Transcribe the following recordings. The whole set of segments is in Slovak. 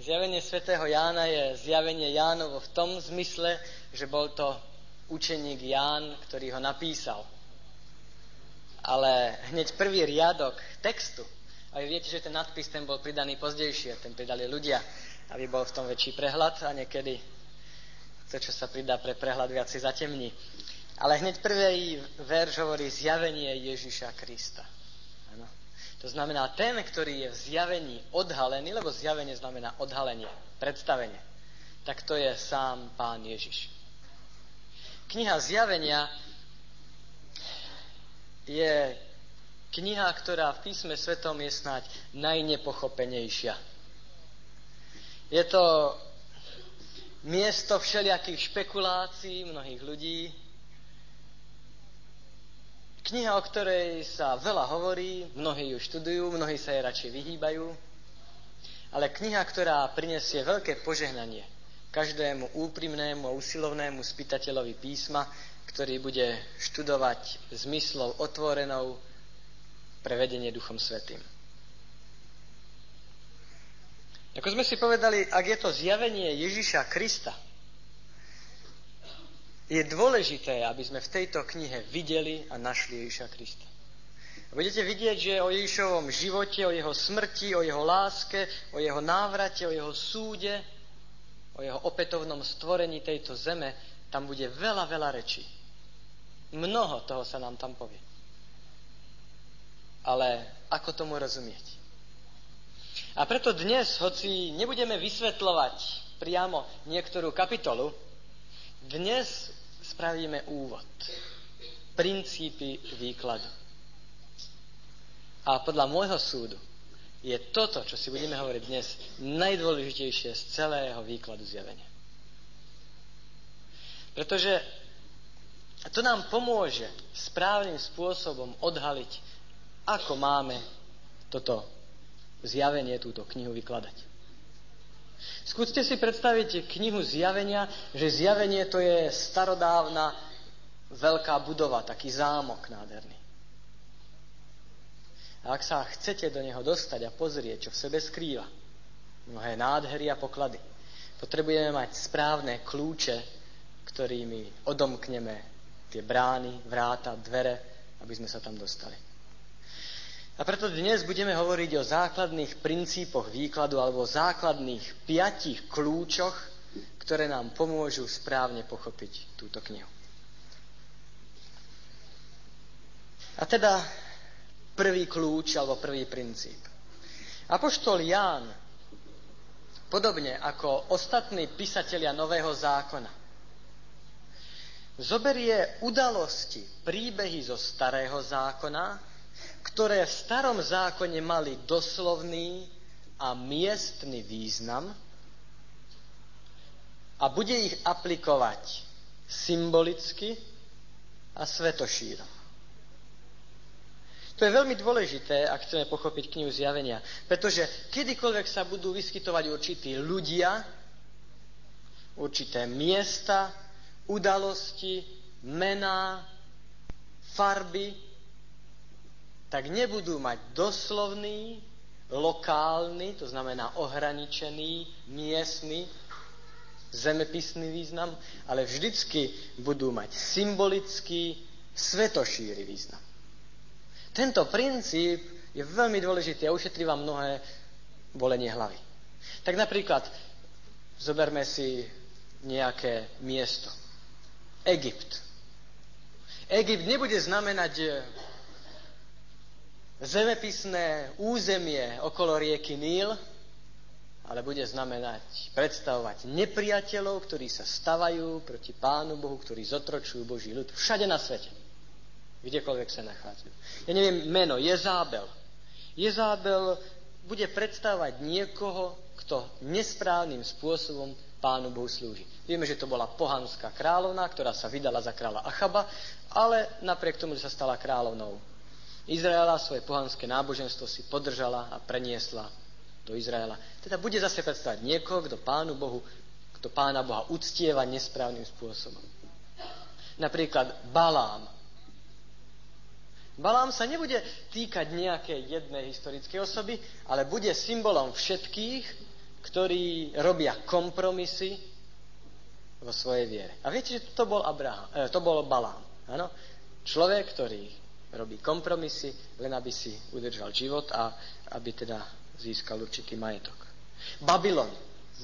Zjavenie svätého Jána je zjavenie Jánovo v tom zmysle, že bol to učeník Ján, ktorý ho napísal. Ale hneď prvý riadok textu, a vy viete, že ten nadpis ten bol pridaný pozdejšie, ten pridali ľudia, aby bol v tom väčší prehľad a niekedy to, čo sa pridá pre prehľad, viac si zatemní. Ale hneď prvý verš hovorí zjavenie Ježiša Krista. To znamená, ten, ktorý je v zjavení odhalený, lebo zjavenie znamená odhalenie, predstavenie, tak to je sám Pán Ježiš. Kniha zjavenia je kniha, ktorá v písme svetom je snáď najnepochopenejšia. Je to miesto všelijakých špekulácií mnohých ľudí, Kniha, o ktorej sa veľa hovorí, mnohí ju študujú, mnohí sa jej radšej vyhýbajú, ale kniha, ktorá prinesie veľké požehnanie každému úprimnému a usilovnému spýtateľovi písma, ktorý bude študovať zmyslov otvorenou pre vedenie Duchom Svetým. Ako sme si povedali, ak je to zjavenie Ježiša Krista, je dôležité, aby sme v tejto knihe videli a našli Ježiša Krista. Budete vidieť, že o Ježišovom živote, o jeho smrti, o jeho láske, o jeho návrate, o jeho súde, o jeho opätovnom stvorení tejto zeme, tam bude veľa, veľa rečí. Mnoho toho sa nám tam povie. Ale ako tomu rozumieť? A preto dnes, hoci nebudeme vysvetľovať priamo niektorú kapitolu, dnes spravíme úvod. Princípy výkladu. A podľa môjho súdu je toto, čo si budeme hovoriť dnes, najdôležitejšie z celého výkladu zjavenia. Pretože to nám pomôže správnym spôsobom odhaliť, ako máme toto zjavenie, túto knihu vykladať. Skúste si predstaviť knihu Zjavenia, že zjavenie to je starodávna veľká budova, taký zámok nádherný. A ak sa chcete do neho dostať a pozrieť, čo v sebe skrýva, mnohé nádhery a poklady, potrebujeme mať správne kľúče, ktorými odomkneme tie brány, vráta, dvere, aby sme sa tam dostali. A preto dnes budeme hovoriť o základných princípoch výkladu alebo základných piatich kľúčoch, ktoré nám pomôžu správne pochopiť túto knihu. A teda prvý kľúč alebo prvý princíp. Apoštol Ján, podobne ako ostatní písatelia Nového zákona, zoberie udalosti, príbehy zo Starého zákona ktoré v starom zákone mali doslovný a miestny význam a bude ich aplikovať symbolicky a svetošíro. To je veľmi dôležité, ak chceme pochopiť knihu zjavenia, pretože kedykoľvek sa budú vyskytovať určití ľudia, určité miesta, udalosti, mená, farby, tak nebudú mať doslovný, lokálny, to znamená ohraničený, miestny, zemepisný význam, ale vždycky budú mať symbolický, svetošíry význam. Tento princíp je veľmi dôležitý a ušetrí vám mnohé bolenie hlavy. Tak napríklad zoberme si nejaké miesto. Egypt. Egypt nebude znamenať zemepisné územie okolo rieky Níl, ale bude znamenať predstavovať nepriateľov, ktorí sa stavajú proti Pánu Bohu, ktorí zotročujú Boží ľud všade na svete. Kdekoľvek sa nachádzajú. Ja neviem, meno Jezábel. Jezábel bude predstavovať niekoho, kto nesprávnym spôsobom Pánu Bohu slúži. Vieme, že to bola pohanská kráľovná, ktorá sa vydala za kráľa Achaba, ale napriek tomu, že sa stala kráľovnou Izraela svoje pohanské náboženstvo si podržala a preniesla do Izraela. Teda bude zase predstavať niekoho, kto Pánu Bohu, kto Pána Boha uctieva nesprávnym spôsobom. Napríklad Balám. Balám sa nebude týkať nejakej jednej historickej osoby, ale bude symbolom všetkých, ktorí robia kompromisy vo svojej viere. A viete, že to bol, Abraham, eh, to bol Balám. Ano? Človek, ktorý robí kompromisy, len aby si udržal život a aby teda získal určitý majetok. Babylon.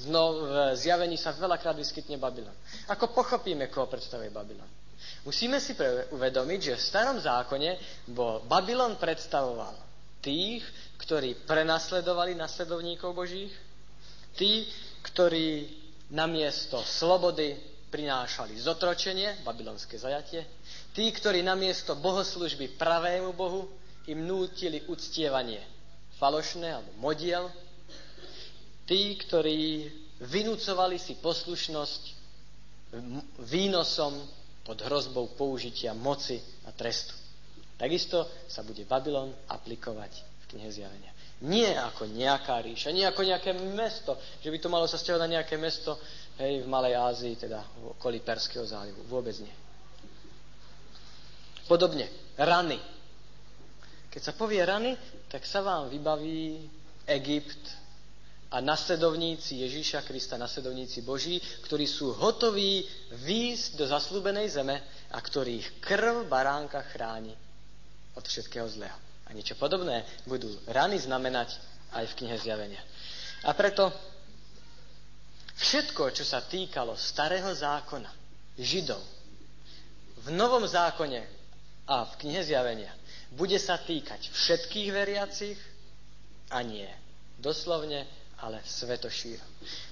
No, v zjavení sa veľakrát vyskytne Babylon. Ako pochopíme, koho predstavuje Babylon? Musíme si pre, uvedomiť, že v starom zákone bol Babylon predstavoval tých, ktorí prenasledovali nasledovníkov Božích, tí, ktorí namiesto slobody prinášali zotročenie, babylonské zajatie, tí, ktorí namiesto bohoslužby pravému Bohu im nútili uctievanie falošné alebo modiel, tí, ktorí vynúcovali si poslušnosť výnosom pod hrozbou použitia moci a trestu. Takisto sa bude Babylon aplikovať v knihe zjavenia. Nie ako nejaká ríša, nie ako nejaké mesto, že by to malo sa stiahovať na nejaké mesto hej, v Malej Ázii, teda v okolí Perského zálivu. Vôbec nie. Podobne, rany. Keď sa povie rany, tak sa vám vybaví Egypt a nasledovníci Ježíša Krista, nasledovníci Boží, ktorí sú hotoví výjsť do zaslúbenej zeme a ktorých krv baránka chráni od všetkého zlého. A niečo podobné budú rany znamenať aj v knihe zjavenia. A preto všetko, čo sa týkalo starého zákona, Židov, v novom zákone a v knihe zjavenia, bude sa týkať všetkých veriacich a nie doslovne, ale svetošír.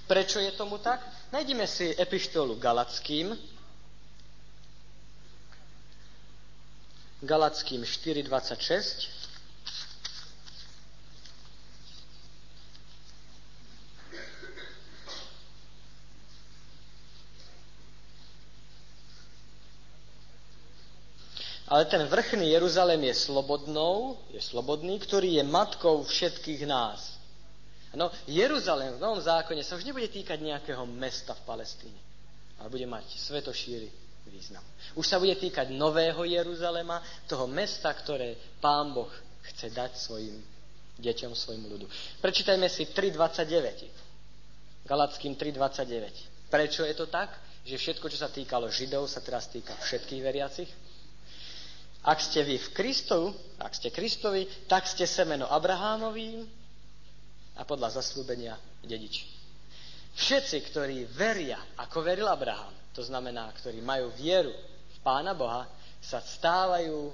Prečo je tomu tak? Najdime si epištolu Galackým, Galackým 4.26. Ale ten vrchný Jeruzalém je slobodnou, je slobodný, ktorý je matkou všetkých nás. No, Jeruzalém v Novom zákone sa už nebude týkať nejakého mesta v Palestíne, ale bude mať svetošíry význam. Už sa bude týkať Nového Jeruzalema, toho mesta, ktoré Pán Boh chce dať svojim deťom, svojmu ľudu. Prečítajme si 3.29. Galackým 3.29. Prečo je to tak, že všetko, čo sa týkalo Židov, sa teraz týka všetkých veriacich? Ak ste vy v Kristu, ak ste Kristovi, tak ste semeno Abrahámovým a podľa zaslúbenia dediči. Všetci, ktorí veria, ako veril Abraham, to znamená, ktorí majú vieru v Pána Boha, sa stávajú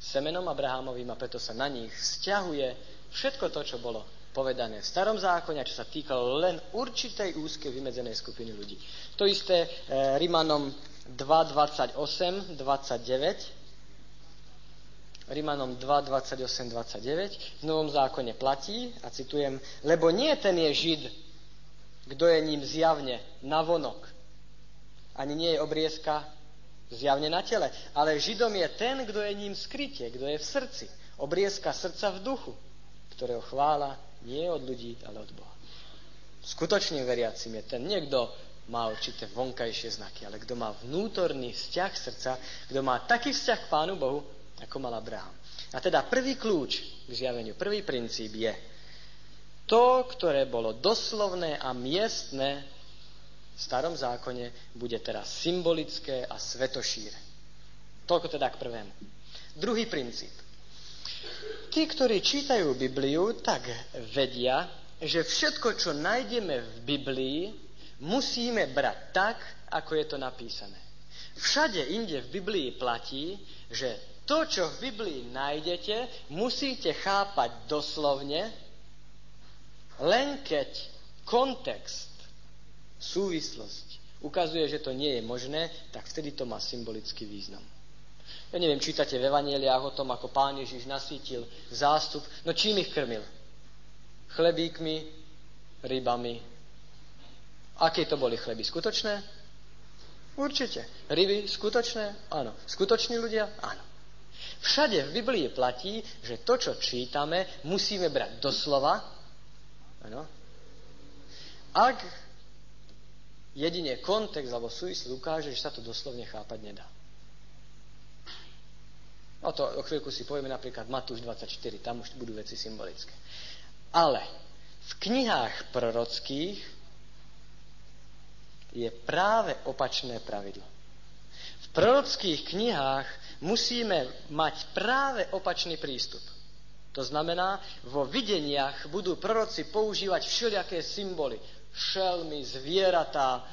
semenom Abrahámovým a preto sa na nich vzťahuje všetko to, čo bolo povedané v starom zákone, čo sa týkalo len určitej úzkej vymedzenej skupiny ľudí. To isté e, Rimanom 2, 28, 29, Rimanom 2, 28, 29 v Novom zákone platí, a citujem, lebo nie ten je Žid, kto je ním zjavne navonok, ani nie je obriezka zjavne na tele, ale Židom je ten, kto je ním skrytie, kto je v srdci, obriezka srdca v duchu, ktorého chvála nie je od ľudí, ale od Boha. Skutočným veriacim je ten niekto, má určité vonkajšie znaky, ale kto má vnútorný vzťah srdca, kto má taký vzťah k Pánu Bohu, ako mal Abraham. A teda prvý kľúč k zjaveniu, prvý princíp je to, ktoré bolo doslovné a miestne v starom zákone, bude teraz symbolické a svetošíre. Toľko teda k prvému. Druhý princíp. Tí, ktorí čítajú Bibliu, tak vedia, že všetko, čo nájdeme v Biblii, musíme brať tak, ako je to napísané. Všade inde v Biblii platí, že to, čo v Biblii nájdete, musíte chápať doslovne, len keď kontext, súvislosť ukazuje, že to nie je možné, tak vtedy to má symbolický význam. Ja neviem, čítate v Evangeliách o tom, ako pán Ježiš nasítil zástup. No čím ich krmil? Chlebíkmi, rybami. Aké to boli chleby? Skutočné? Určite. Ryby skutočné? Áno. Skutoční ľudia? Áno. Všade v Biblii platí, že to, čo čítame, musíme brať doslova. Ano. Ak jedine kontext alebo súvislosť ukáže, že sa to doslovne chápať nedá. O to o chvíľku si povieme napríklad Matúš 24, tam už budú veci symbolické. Ale V knihách prorockých je práve opačné pravidlo. Prorockých knihách musíme mať práve opačný prístup. To znamená, vo videniach budú proroci používať všelijaké symboly. Šelmy, zvieratá,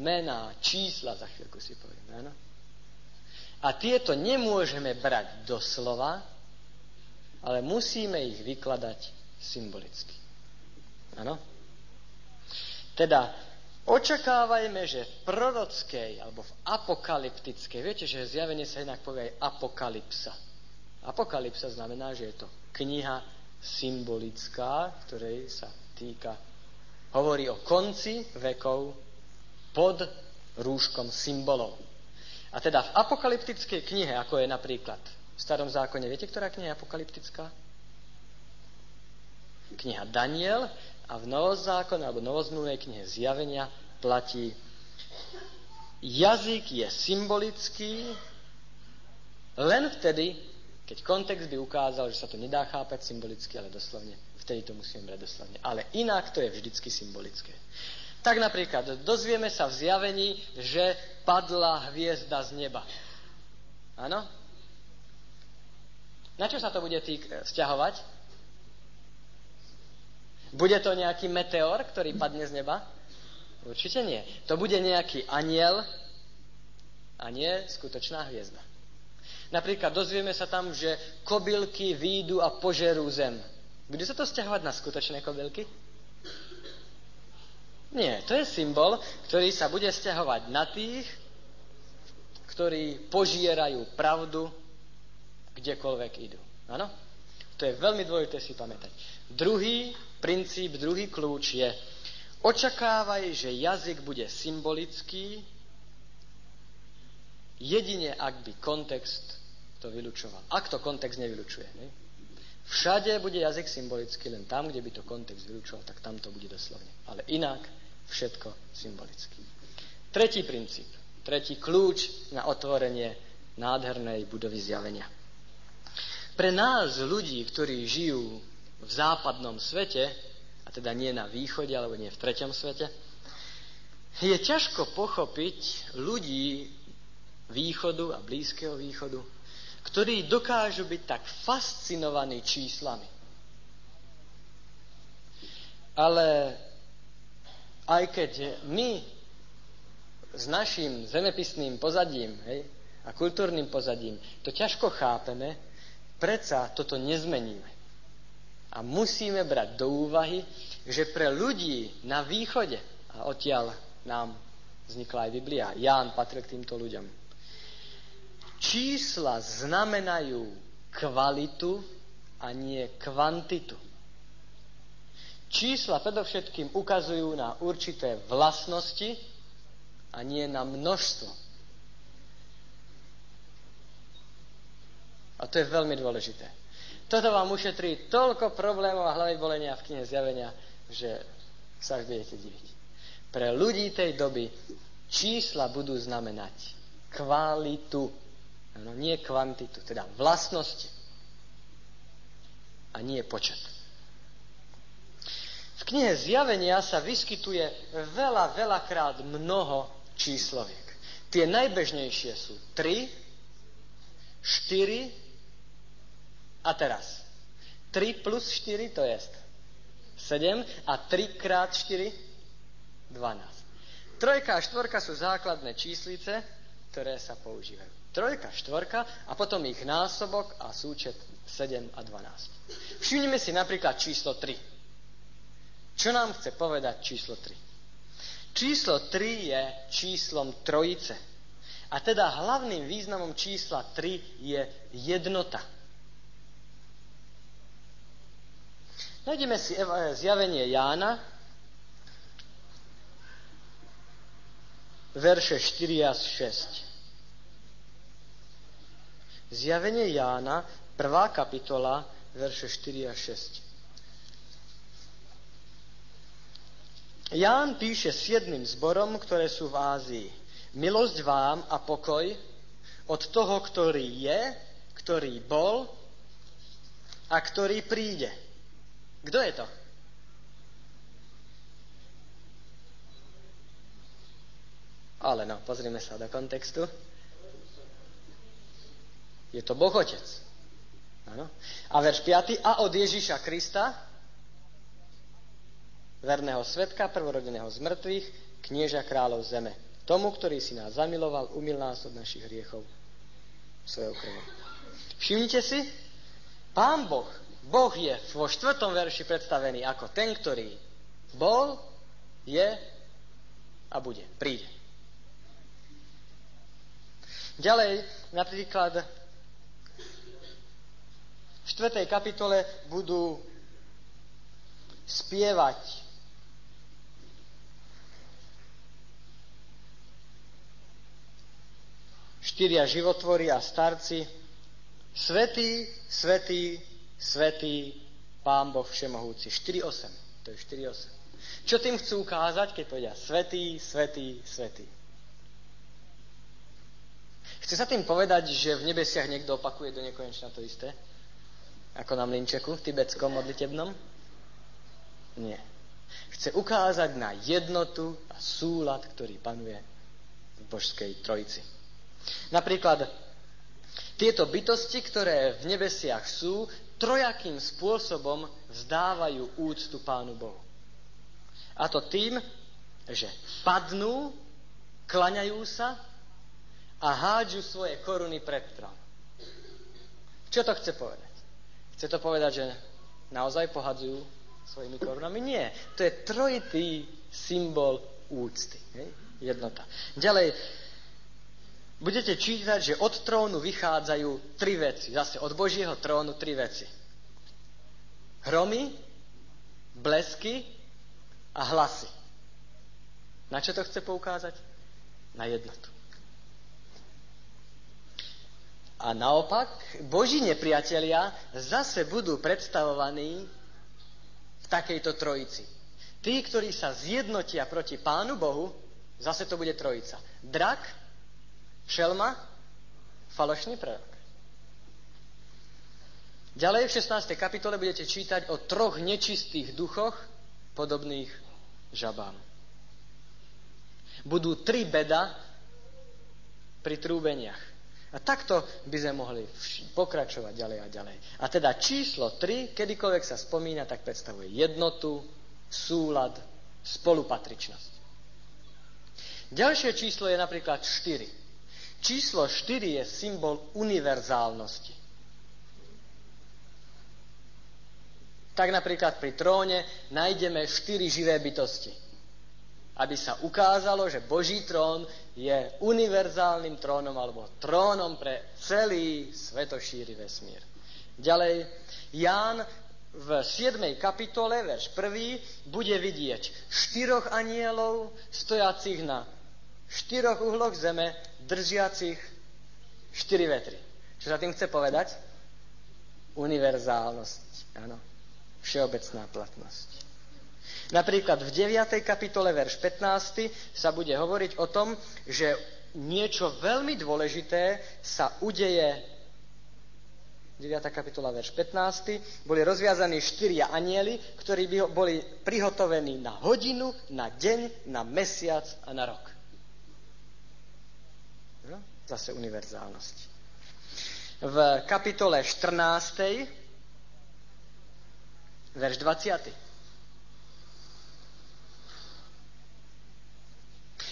mená, čísla, za chvíľku si poviem. Áno? A tieto nemôžeme brať doslova, ale musíme ich vykladať symbolicky. Áno? Teda očakávajme, že v prorockej alebo v apokalyptickej, viete, že zjavenie sa inak povie aj apokalypsa. Apokalypsa znamená, že je to kniha symbolická, ktorej sa týka, hovorí o konci vekov pod rúškom symbolov. A teda v apokalyptickej knihe, ako je napríklad v starom zákone, viete, ktorá kniha je apokalyptická? Kniha Daniel a v novozákone alebo novozmluvnej knihe Zjavenia platí jazyk je symbolický len vtedy, keď kontext by ukázal, že sa to nedá chápať symbolicky, ale doslovne, vtedy to musíme brať doslovne. Ale inak to je vždycky symbolické. Tak napríklad, dozvieme sa v zjavení, že padla hviezda z neba. Áno? Na čo sa to bude týk vzťahovať? Bude to nejaký meteor, ktorý padne z neba? Určite nie. To bude nejaký aniel a nie skutočná hviezda. Napríklad dozvieme sa tam, že kobylky výjdu a požerú zem. Bude sa to stiahovať na skutočné kobylky? Nie, to je symbol, ktorý sa bude stiahovať na tých, ktorí požierajú pravdu, kdekoľvek idú. Áno? To je veľmi dôležité si pamätať. Druhý princíp, druhý kľúč je, očakávaj, že jazyk bude symbolický, jedine ak by kontext to vylučoval. Ak to kontext nevylučuje. Ne? Všade bude jazyk symbolický, len tam, kde by to kontext vylučoval, tak tam to bude doslovne. Ale inak všetko symbolicky. Tretí princíp, tretí kľúč na otvorenie nádhernej budovy zjavenia. Pre nás, ľudí, ktorí žijú v západnom svete, a teda nie na východe, alebo nie v treťom svete, je ťažko pochopiť ľudí východu a blízkeho východu, ktorí dokážu byť tak fascinovaní číslami. Ale aj keď my s našim zemepisným pozadím hej, a kultúrnym pozadím to ťažko chápeme, predsa toto nezmeníme. A musíme brať do úvahy, že pre ľudí na východe, a odtiaľ nám vznikla aj Biblia, Ján patril k týmto ľuďom, Čísla znamenajú kvalitu a nie kvantitu. Čísla predovšetkým ukazujú na určité vlastnosti a nie na množstvo. A to je veľmi dôležité. Toto vám ušetrí toľko problémov a hlavy bolenia v knihe zjavenia, že sa až budete diviť. Pre ľudí tej doby čísla budú znamenať kvalitu Ano, nie kvantitu, teda vlastnosti. A nie počet. V knihe Zjavenia sa vyskytuje veľa, veľakrát mnoho čísloviek. Tie najbežnejšie sú 3, 4 a teraz. 3 plus 4 to je 7 a 3 krát 4 12. Trojka a štvorka sú základné číslice, ktoré sa používajú. Trojka, štvorka a potom ich násobok a súčet 7 a 12. Všimnime si napríklad číslo 3. Čo nám chce povedať číslo 3? Číslo 3 je číslom trojice. A teda hlavným významom čísla 3 je jednota. Nájdeme si zjavenie Jána, verše 4 a 6. Zjavenie Jána, prvá kapitola, verše 4 a 6. Ján píše siedmým zborom, ktoré sú v Ázii. Milosť vám a pokoj od toho, ktorý je, ktorý bol a ktorý príde. Kto je to? Ale no, pozrime sa do kontextu. Je to Boh Otec. Áno. A verš 5. A od Ježiša Krista, verného svetka, prvorodeného z mŕtvych, knieža kráľov zeme. Tomu, ktorý si nás zamiloval, umil nás od našich hriechov svojou krvou. Všimnite si, Pán Boh, Boh je vo štvrtom verši predstavený ako ten, ktorý bol, je a bude. Príde. Ďalej, napríklad v 4. kapitole budú spievať štyria životvory a starci Svetý, svetý, svetý Pán Boh Všemohúci. 4.8. To je 4.8. Čo tým chcú ukázať, keď povedia svetý, svetý, svetý? Chce sa tým povedať, že v nebesiach niekto opakuje do nekonečna to isté? Ako na mlinčeku v tibetskom modlitebnom? Nie. Chce ukázať na jednotu a súlad, ktorý panuje v božskej trojici. Napríklad tieto bytosti, ktoré v nebesiach sú, trojakým spôsobom vzdávajú úctu Pánu Bohu. A to tým, že padnú, klaňajú sa a hádžu svoje koruny pred trón. Čo to chce povedať? Chce to povedať, že naozaj pohadzujú svojimi korunami? Nie. To je trojitý symbol úcty. Jednota. Ďalej, budete čítať, že od trónu vychádzajú tri veci. Zase od Božieho trónu tri veci. Hromy, blesky a hlasy. Na čo to chce poukázať? Na jednotu. A naopak, Boží nepriatelia zase budú predstavovaní v takejto trojici. Tí, ktorí sa zjednotia proti Pánu Bohu, zase to bude trojica. Drak, Šelma, falošný prorok. Ďalej v 16. kapitole budete čítať o troch nečistých duchoch, podobných žabám. Budú tri beda pri trúbeniach. A takto by sme mohli pokračovať ďalej a ďalej. A teda číslo 3, kedykoľvek sa spomína, tak predstavuje jednotu, súlad, spolupatričnosť. Ďalšie číslo je napríklad 4. Číslo 4 je symbol univerzálnosti. Tak napríklad pri tróne nájdeme štyri živé bytosti. Aby sa ukázalo, že Boží trón je univerzálnym trónom alebo trónom pre celý svetošíry vesmír. Ďalej, Ján v 7. kapitole, verš 1, bude vidieť štyroch anielov stojacich na štyroch uhloch zeme, držiacich štyri vetry. Čo sa tým chce povedať? Univerzálnosť. Áno. Všeobecná platnosť. Napríklad v 9. kapitole, verš 15, sa bude hovoriť o tom, že niečo veľmi dôležité sa udeje 9. kapitola, verš 15, boli rozviazaní štyria anieli, ktorí boli prihotovení na hodinu, na deň, na mesiac a na rok. Zase univerzálnosť. V kapitole 14. verš 20.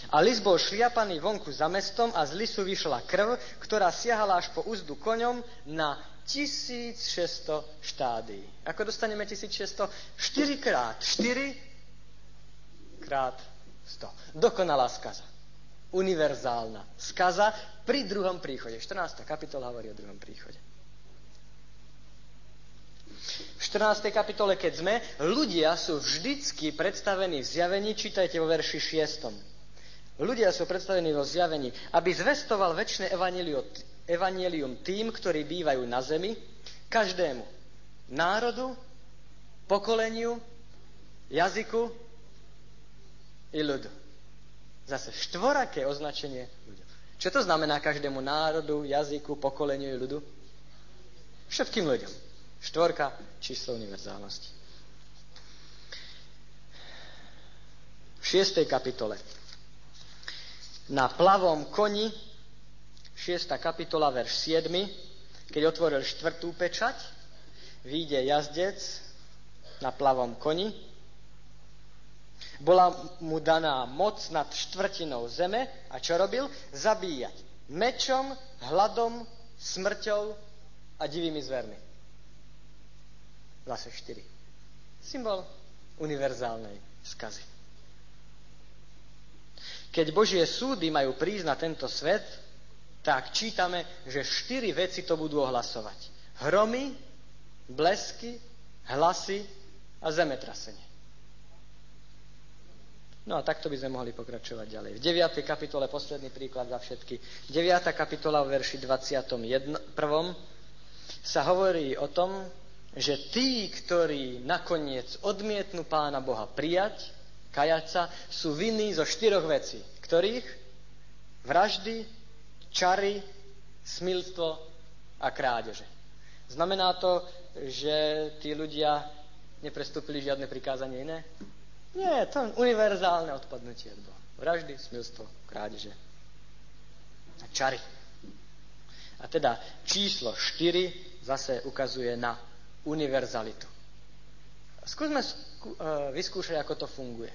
A lis bol šliapaný vonku za mestom a z lisu vyšla krv, ktorá siahala až po úzdu koňom na 1600 štádií. Ako dostaneme 1600? 4 krát 4 krát 100. Dokonalá skaza univerzálna skaza pri druhom príchode. 14. kapitola hovorí o druhom príchode. V 14. kapitole, keď sme, ľudia sú vždycky predstavení v zjavení, čítajte vo verši 6. Ľudia sú predstavení vo zjavení, aby zvestoval väčšie evanelium tým, ktorí bývajú na zemi, každému národu, pokoleniu, jazyku i ľudu. Zase štvoraké označenie ľuďom. Čo to znamená každému národu, jazyku, pokoleniu ľudu? Všetkým ľuďom. Štvorka, číslo univerzálnosti. V šiestej kapitole. Na plavom koni, 6. kapitola, verš 7. Keď otvoril štvrtú pečať, vyjde jazdec na plavom koni, bola mu daná moc nad štvrtinou zeme a čo robil? Zabíjať mečom, hladom, smrťou a divými zvermi. Zase štyri. Symbol univerzálnej skazy. Keď Božie súdy majú prísť na tento svet, tak čítame, že štyri veci to budú ohlasovať. Hromy, blesky, hlasy a zemetrasenie. No a takto by sme mohli pokračovať ďalej. V 9. kapitole, posledný príklad za všetky, 9. kapitola v verši 21. sa hovorí o tom, že tí, ktorí nakoniec odmietnú Pána Boha prijať, kajať sa, sú vinní zo štyroch vecí. Ktorých? Vraždy, čary, smilstvo a krádeže. Znamená to, že tí ľudia neprestúpili žiadne prikázanie iné? Nie, to univerzálne odpadnutie od Boha. Vraždy, smilstvo, krádeže a čary. A teda číslo 4 zase ukazuje na univerzalitu. Skúsme skú, uh, vyskúšať, ako to funguje.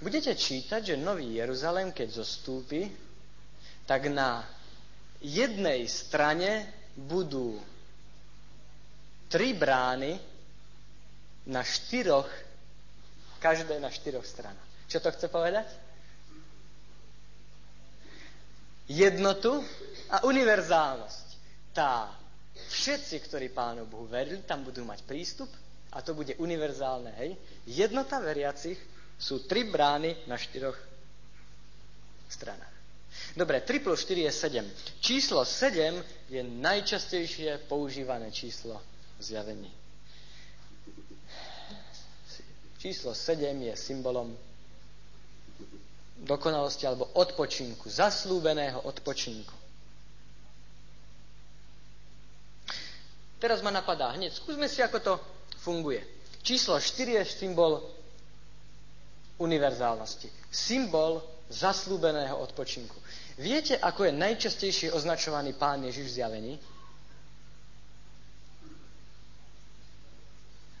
Budete čítať, že Nový Jeruzalém, keď zostúpi, tak na jednej strane budú tri brány na štyroch Každé na štyroch stranách. Čo to chce povedať? Jednotu a univerzálnosť. Tá všetci, ktorí Pánu Bohu verili, tam budú mať prístup a to bude univerzálne. Hej? Jednota veriacich sú tri brány na štyroch stranách. Dobre, 3 plus 4 je 7. Číslo 7 je najčastejšie používané číslo v zjavení. Číslo 7 je symbolom dokonalosti alebo odpočinku, zaslúbeného odpočinku. Teraz ma napadá hneď, skúsme si, ako to funguje. Číslo 4 je symbol univerzálnosti. Symbol zaslúbeného odpočinku. Viete, ako je najčastejšie označovaný pán Ježiš v zjavení?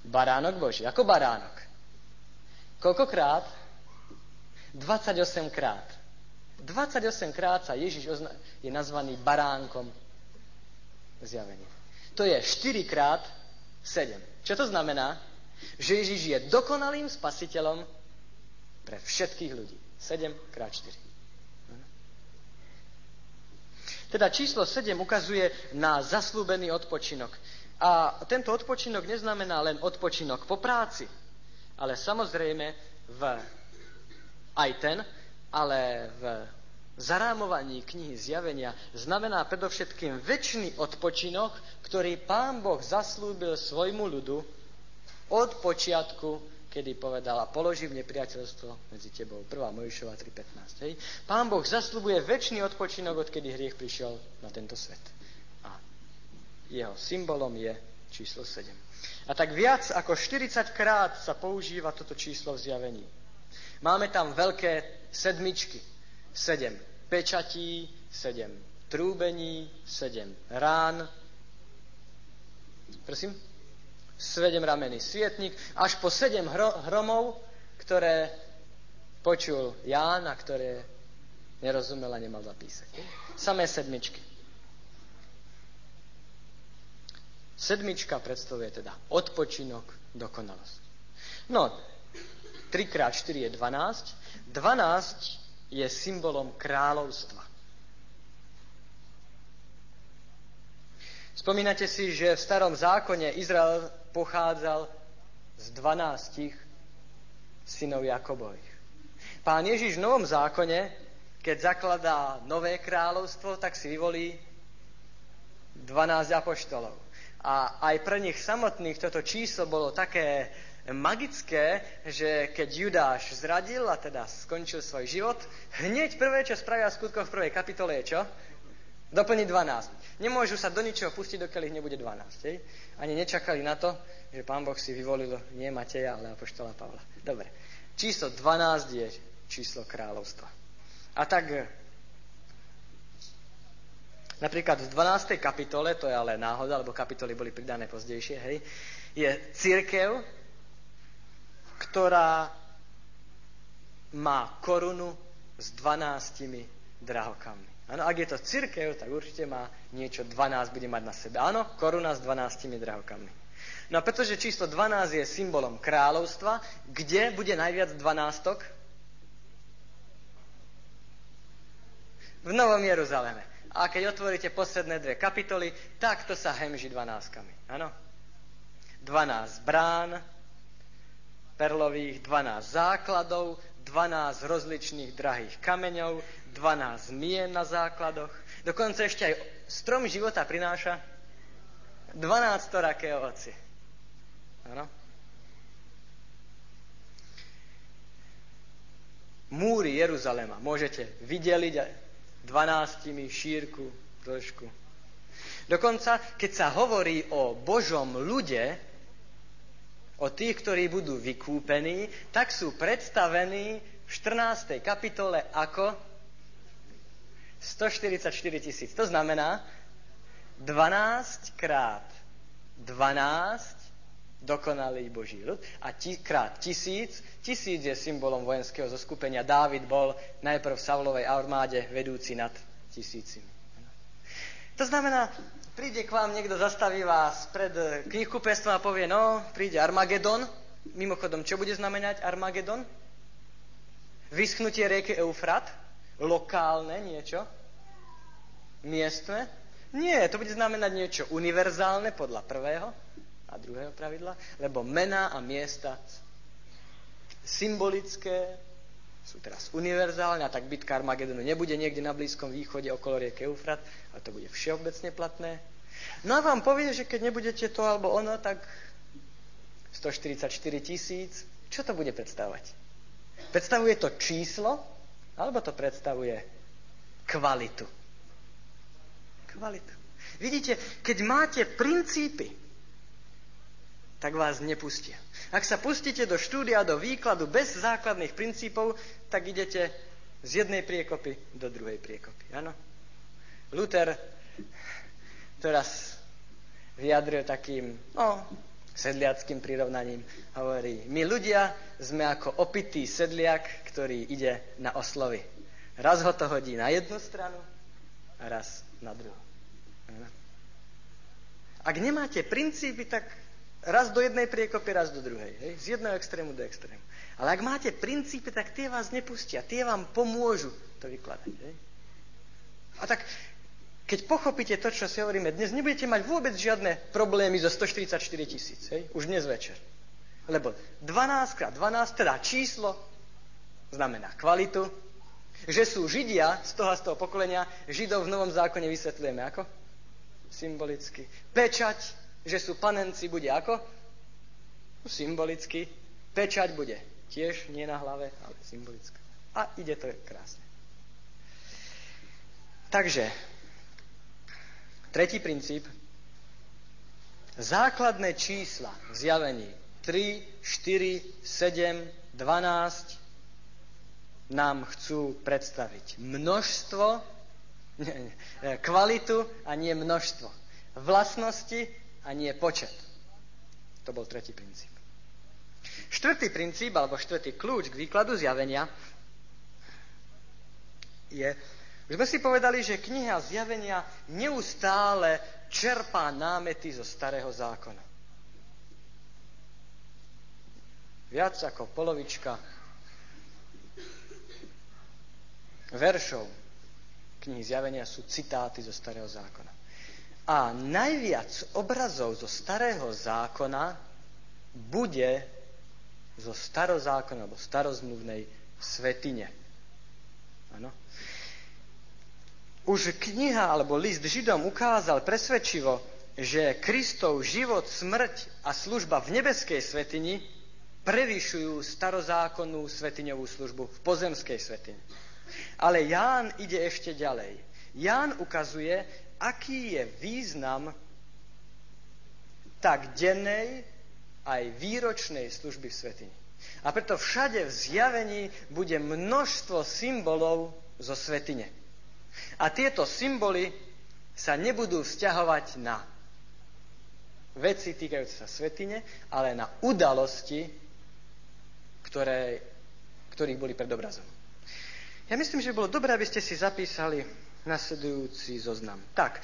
Baránok Boží. Ako baránok. Koľkokrát? 28 krát. 28 krát sa Ježiš je nazvaný baránkom zjavenia. To je 4 krát 7. Čo to znamená? Že Ježiš je dokonalým spasiteľom pre všetkých ľudí. 7 krát 4. Teda číslo 7 ukazuje na zaslúbený odpočinok. A tento odpočinok neznamená len odpočinok po práci, ale samozrejme v, aj ten, ale v zarámovaní knihy zjavenia znamená predovšetkým väčší odpočinok, ktorý pán Boh zaslúbil svojmu ľudu od počiatku, kedy povedal a položím nepriateľstvo medzi tebou. 1. Mojšova 3.15. Hej. Pán Boh zaslúbuje väčší odpočinok, odkedy hriech prišiel na tento svet. A jeho symbolom je číslo 7. A tak viac ako 40 krát sa používa toto číslo v zjavení. Máme tam veľké sedmičky. Sedem pečatí, sedem trúbení, sedem rán. Prosím? Sedem ramený svietnik, až po sedem hro- hromov, ktoré počul Ján a ktoré nerozumel a nemal zapísať. Samé sedmičky. Sedmička predstavuje teda odpočinok, dokonalosť. No, 3x4 je 12. 12 je symbolom kráľovstva. Spomínate si, že v starom zákone Izrael pochádzal z 12 synov Jakobových. Pán Ježiš v novom zákone, keď zakladá nové kráľovstvo, tak si vyvolí 12 apoštolov. A aj pre nich samotných toto číslo bolo také magické, že keď Judáš zradil a teda skončil svoj život, hneď prvé, čo spravia v skutkoch v prvej kapitole je čo? Doplniť 12. Nemôžu sa do ničoho pustiť, dokiaľ ich nebude 12. Hej? Ani nečakali na to, že pán Boh si vyvolil nie Mateja, ale Apoštola Pavla. Dobre. Číslo 12 je číslo kráľovstva. A tak napríklad v 12. kapitole, to je ale náhoda, lebo kapitoly boli pridané pozdejšie, hej, je církev, ktorá má korunu s 12 drahokami. Áno, ak je to církev, tak určite má niečo 12, bude mať na sebe. Áno, koruna s 12 drahokami. No a pretože číslo 12 je symbolom kráľovstva, kde bude najviac dvanástok? V Novom Jeruzaleme. A keď otvoríte posledné dve kapitoly, tak to sa hemží dvanáctkami. Áno? 12 brán, perlových, 12 základov, 12 rozličných drahých kameňov, 12 mien na základoch. Dokonca ešte aj strom života prináša 12 raké ovocie. Áno? Múry Jeruzalema môžete vydeliť 12 šírku, trošku. Dokonca, keď sa hovorí o Božom ľude, o tých, ktorí budú vykúpení, tak sú predstavení v 14. kapitole ako 144 tisíc. To znamená 12 krát 12 dokonalý Boží ľud a tí, krát tisíc. Tisíc je symbolom vojenského zoskupenia. Dávid bol najprv v Saulovej armáde vedúci nad tisícimi. To znamená, príde k vám niekto, zastaví vás pred eh, knihkupectvom a povie, no, príde Armagedon. Mimochodom, čo bude znamenať Armagedon? Vyschnutie rieky Eufrat? Lokálne niečo? Miestne? Nie, to bude znamenať niečo univerzálne podľa prvého a druhého pravidla, lebo mená a miesta symbolické sú teraz univerzálne a tak bitka Armagedonu nebude niekde na Blízkom východe okolo rieky Eufrat, ale to bude všeobecne platné. No a vám povie, že keď nebudete to alebo ono, tak 144 tisíc, čo to bude predstavovať? Predstavuje to číslo, alebo to predstavuje kvalitu? Kvalitu. Vidíte, keď máte princípy, tak vás nepustia. Ak sa pustíte do štúdia, do výkladu bez základných princípov, tak idete z jednej priekopy do druhej priekopy. Áno? Luther teraz vyjadril takým, no, sedliackým prirovnaním. Hovorí, my ľudia sme ako opitý sedliak, ktorý ide na oslovy. Raz ho to hodí na jednu stranu a raz na druhú. Ak nemáte princípy, tak raz do jednej priekopy, raz do druhej. Hej? Z jedného extrému do extrému. Ale ak máte princípy, tak tie vás nepustia. Tie vám pomôžu to vykladať. Hej? A tak, keď pochopíte to, čo si hovoríme dnes, nebudete mať vôbec žiadne problémy zo 144 tisíc. Už dnes večer. Lebo 12 krát 12, teda číslo, znamená kvalitu. Že sú Židia z toho a z toho pokolenia, Židov v Novom zákone vysvetlujeme ako? Symbolicky. Pečať že sú panenci, bude ako? Symbolicky. Pečať bude tiež nie na hlave, ale symbolicky. A ide to krásne. Takže, tretí princíp. Základné čísla v zjavení 3, 4, 7, 12 nám chcú predstaviť množstvo, kvalitu a nie množstvo. Vlastnosti a nie počet. To bol tretí princíp. Štvrtý princíp, alebo štvrtý kľúč k výkladu zjavenia je, už sme si povedali, že kniha zjavenia neustále čerpá námety zo starého zákona. Viac ako polovička veršov knihy zjavenia sú citáty zo starého zákona. A najviac obrazov zo starého zákona bude zo starozákona alebo starozmluvnej svetine. Ano. Už kniha alebo list Židom ukázal presvedčivo, že Kristov život, smrť a služba v nebeskej svetini prevyšujú starozákonnú svetiňovú službu v pozemskej svetini. Ale Ján ide ešte ďalej. Ján ukazuje, aký je význam tak dennej aj výročnej služby v svetini. A preto všade v zjavení bude množstvo symbolov zo svetine. A tieto symboly sa nebudú vzťahovať na veci týkajúce sa svetine, ale na udalosti, ktoré, ktorých boli pred obrazom. Ja myslím, že bolo dobré, aby ste si zapísali nasledujúci zoznam. Tak,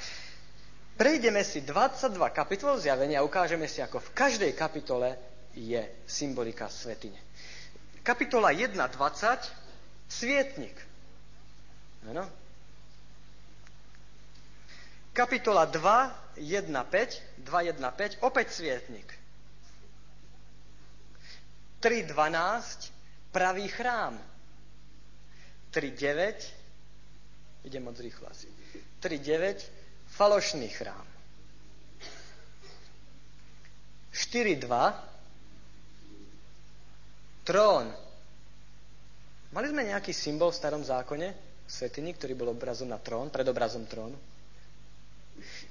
prejdeme si 22 kapitol zjavenia a ukážeme si, ako v každej kapitole je symbolika svetine. Kapitola 1.20, svietnik. Ano? Kapitola 2, 1, 5, 2, 1, 5, opäť svietnik. 3, 12, pravý chrám. 3, 9, idem od rýchlo asi. 3, 9, falošný chrám. 4, 2, trón. Mali sme nejaký symbol v starom zákone, svetiny, ktorý bol obrazom na trón, pred obrazom trónu?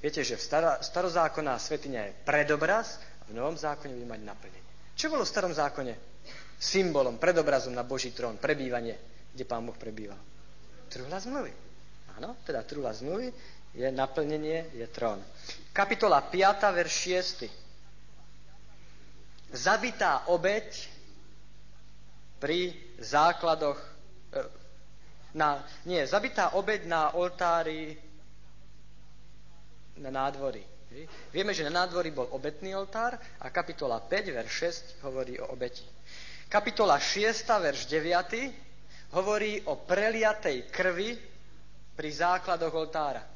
Viete, že v staro, starozákonná svetiňa je predobraz a v novom zákone bude mať naplnenie. Čo bolo v starom zákone symbolom, predobrazom na Boží trón, prebývanie, kde Pán Boh prebýval? Truhla zmluvy. Áno, teda truhla zmluvy je naplnenie, je trón. Kapitola 5, verš 6. Zabitá obeď pri základoch, e, na, nie, zabitá obeď na oltári na nádvorí. Vieme, že na nádvorí bol obetný oltár a kapitola 5, verš 6 hovorí o obeti. Kapitola 6, verš 9 hovorí o preliatej krvi pri základoch oltára.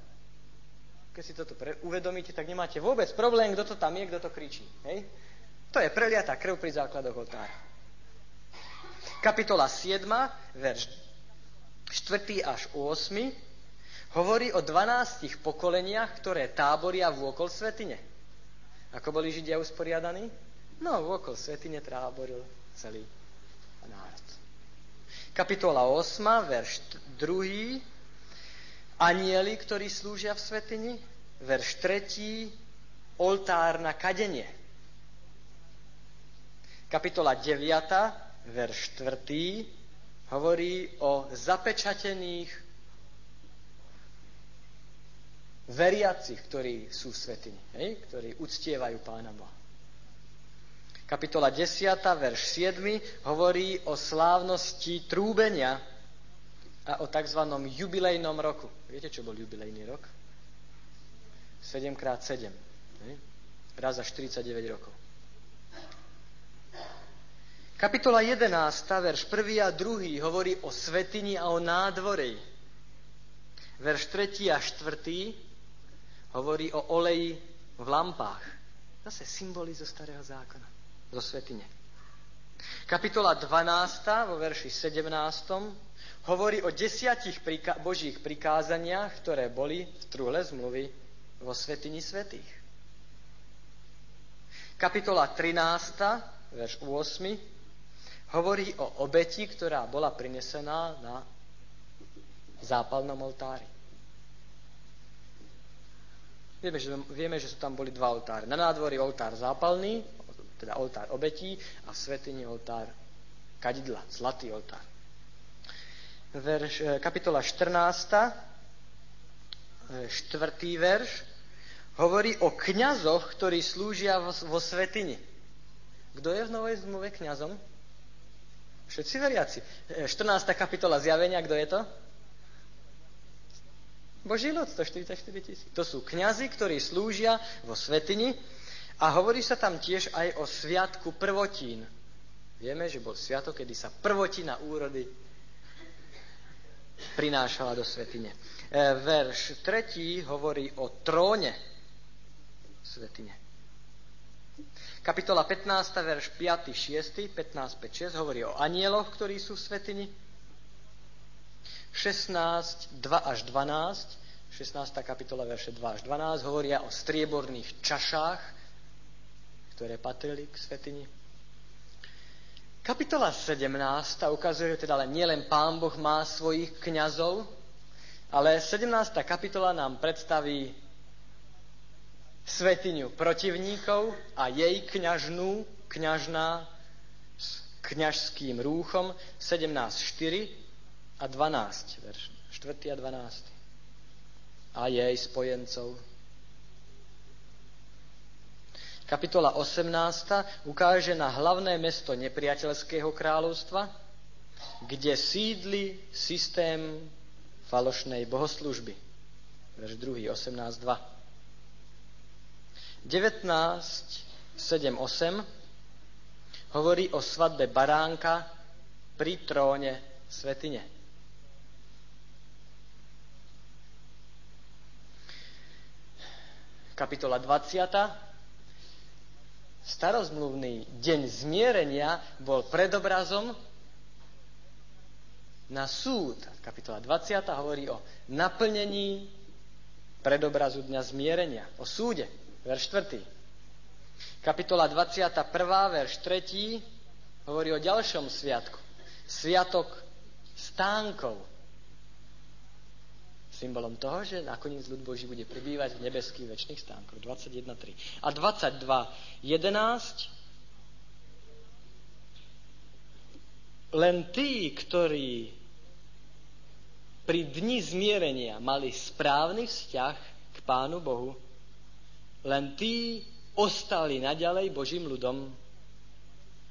Keď si toto pre- uvedomíte, tak nemáte vôbec problém, kto to tam je, kto to kričí. Hej? To je preliatá krv pri základoch oltára. Kapitola 7, verš 4 až 8 Hovorí o 12 pokoleniach, ktoré táboria vôkol svetine. Ako boli Židia usporiadaní? No, vôkol svetine táboril celý národ. Kapitola 8, verš 2. Anieli, ktorí slúžia v svetini. Verš 3. Oltár na kadenie. Kapitola 9, verš 4. hovorí o zapečatených veriacich, ktorí sú svetini, hej? ktorí uctievajú Pána Boha. Kapitola 10, verš 7 hovorí o slávnosti trúbenia a o tzv. jubilejnom roku. Viete, čo bol jubilejný rok? 7x7. Hej? Raz za 49 rokov. Kapitola 11, verš 1 a 2 hovorí o svetini a o nádvorej. Verš 3 a 4 hovorí o oleji v lampách. Zase symboly zo starého zákona, zo svetine. Kapitola 12. vo verši 17. hovorí o desiatich prika- božích prikázaniach, ktoré boli v trúhle zmluvy vo svetini svetých. Kapitola 13. verš 8. hovorí o obeti, ktorá bola prinesená na zápalnom oltári. Vieme že, vieme, že sú tam boli dva oltáre. Na nádvorí oltár zápalný, teda oltár obetí a v svetini oltár kadidla, zlatý oltár. Verš, e, kapitola 14, e, štvrtý verš, hovorí o kňazoch, ktorí slúžia vo svetini. Kto je v Novej zmluve kňazom? Všetci veriaci. 14. E, kapitola zjavenia, kto je to? Boží ľud, 144 tisíc. To sú kňazi, ktorí slúžia vo svetini a hovorí sa tam tiež aj o sviatku prvotín. Vieme, že bol sviatok, kedy sa prvotina úrody prinášala do svetine. E, verš 3 hovorí o tróne svetine. Kapitola 15, verš 5, 6, 15, 5, 6 hovorí o anieloch, ktorí sú v svetini. 16, 2 až 12, 16. kapitola, verše 2 až 12, hovoria o strieborných čašách, ktoré patrili k svetini. Kapitola 17 ukazuje teda len nielen Pán Boh má svojich kňazov, ale 17. kapitola nám predstaví svetiňu protivníkov a jej kňažnú, kňažná s kňažským rúchom 17.4 a 12, verš 4. a 12. A jej spojencov. Kapitola 18. ukáže na hlavné mesto nepriateľského kráľovstva, kde sídli systém falošnej bohoslužby. Verš 2. 18.2. 19, 7, 8 hovorí o svadbe baránka pri tróne svetine. Kapitola 20. Starozmluvný deň zmierenia bol predobrazom na súd. Kapitola 20. hovorí o naplnení predobrazu dňa zmierenia, o súde verš 4. Kapitola 21, verš 3 hovorí o ďalšom sviatku. Sviatok stánkov. Symbolom toho, že nakoniec ľud Boží bude pribývať v nebeských väčšných stánkoch. 21.3. A 22.11 len tí, ktorí pri dni zmierenia mali správny vzťah k Pánu Bohu, len tí ostali naďalej Božím ľudom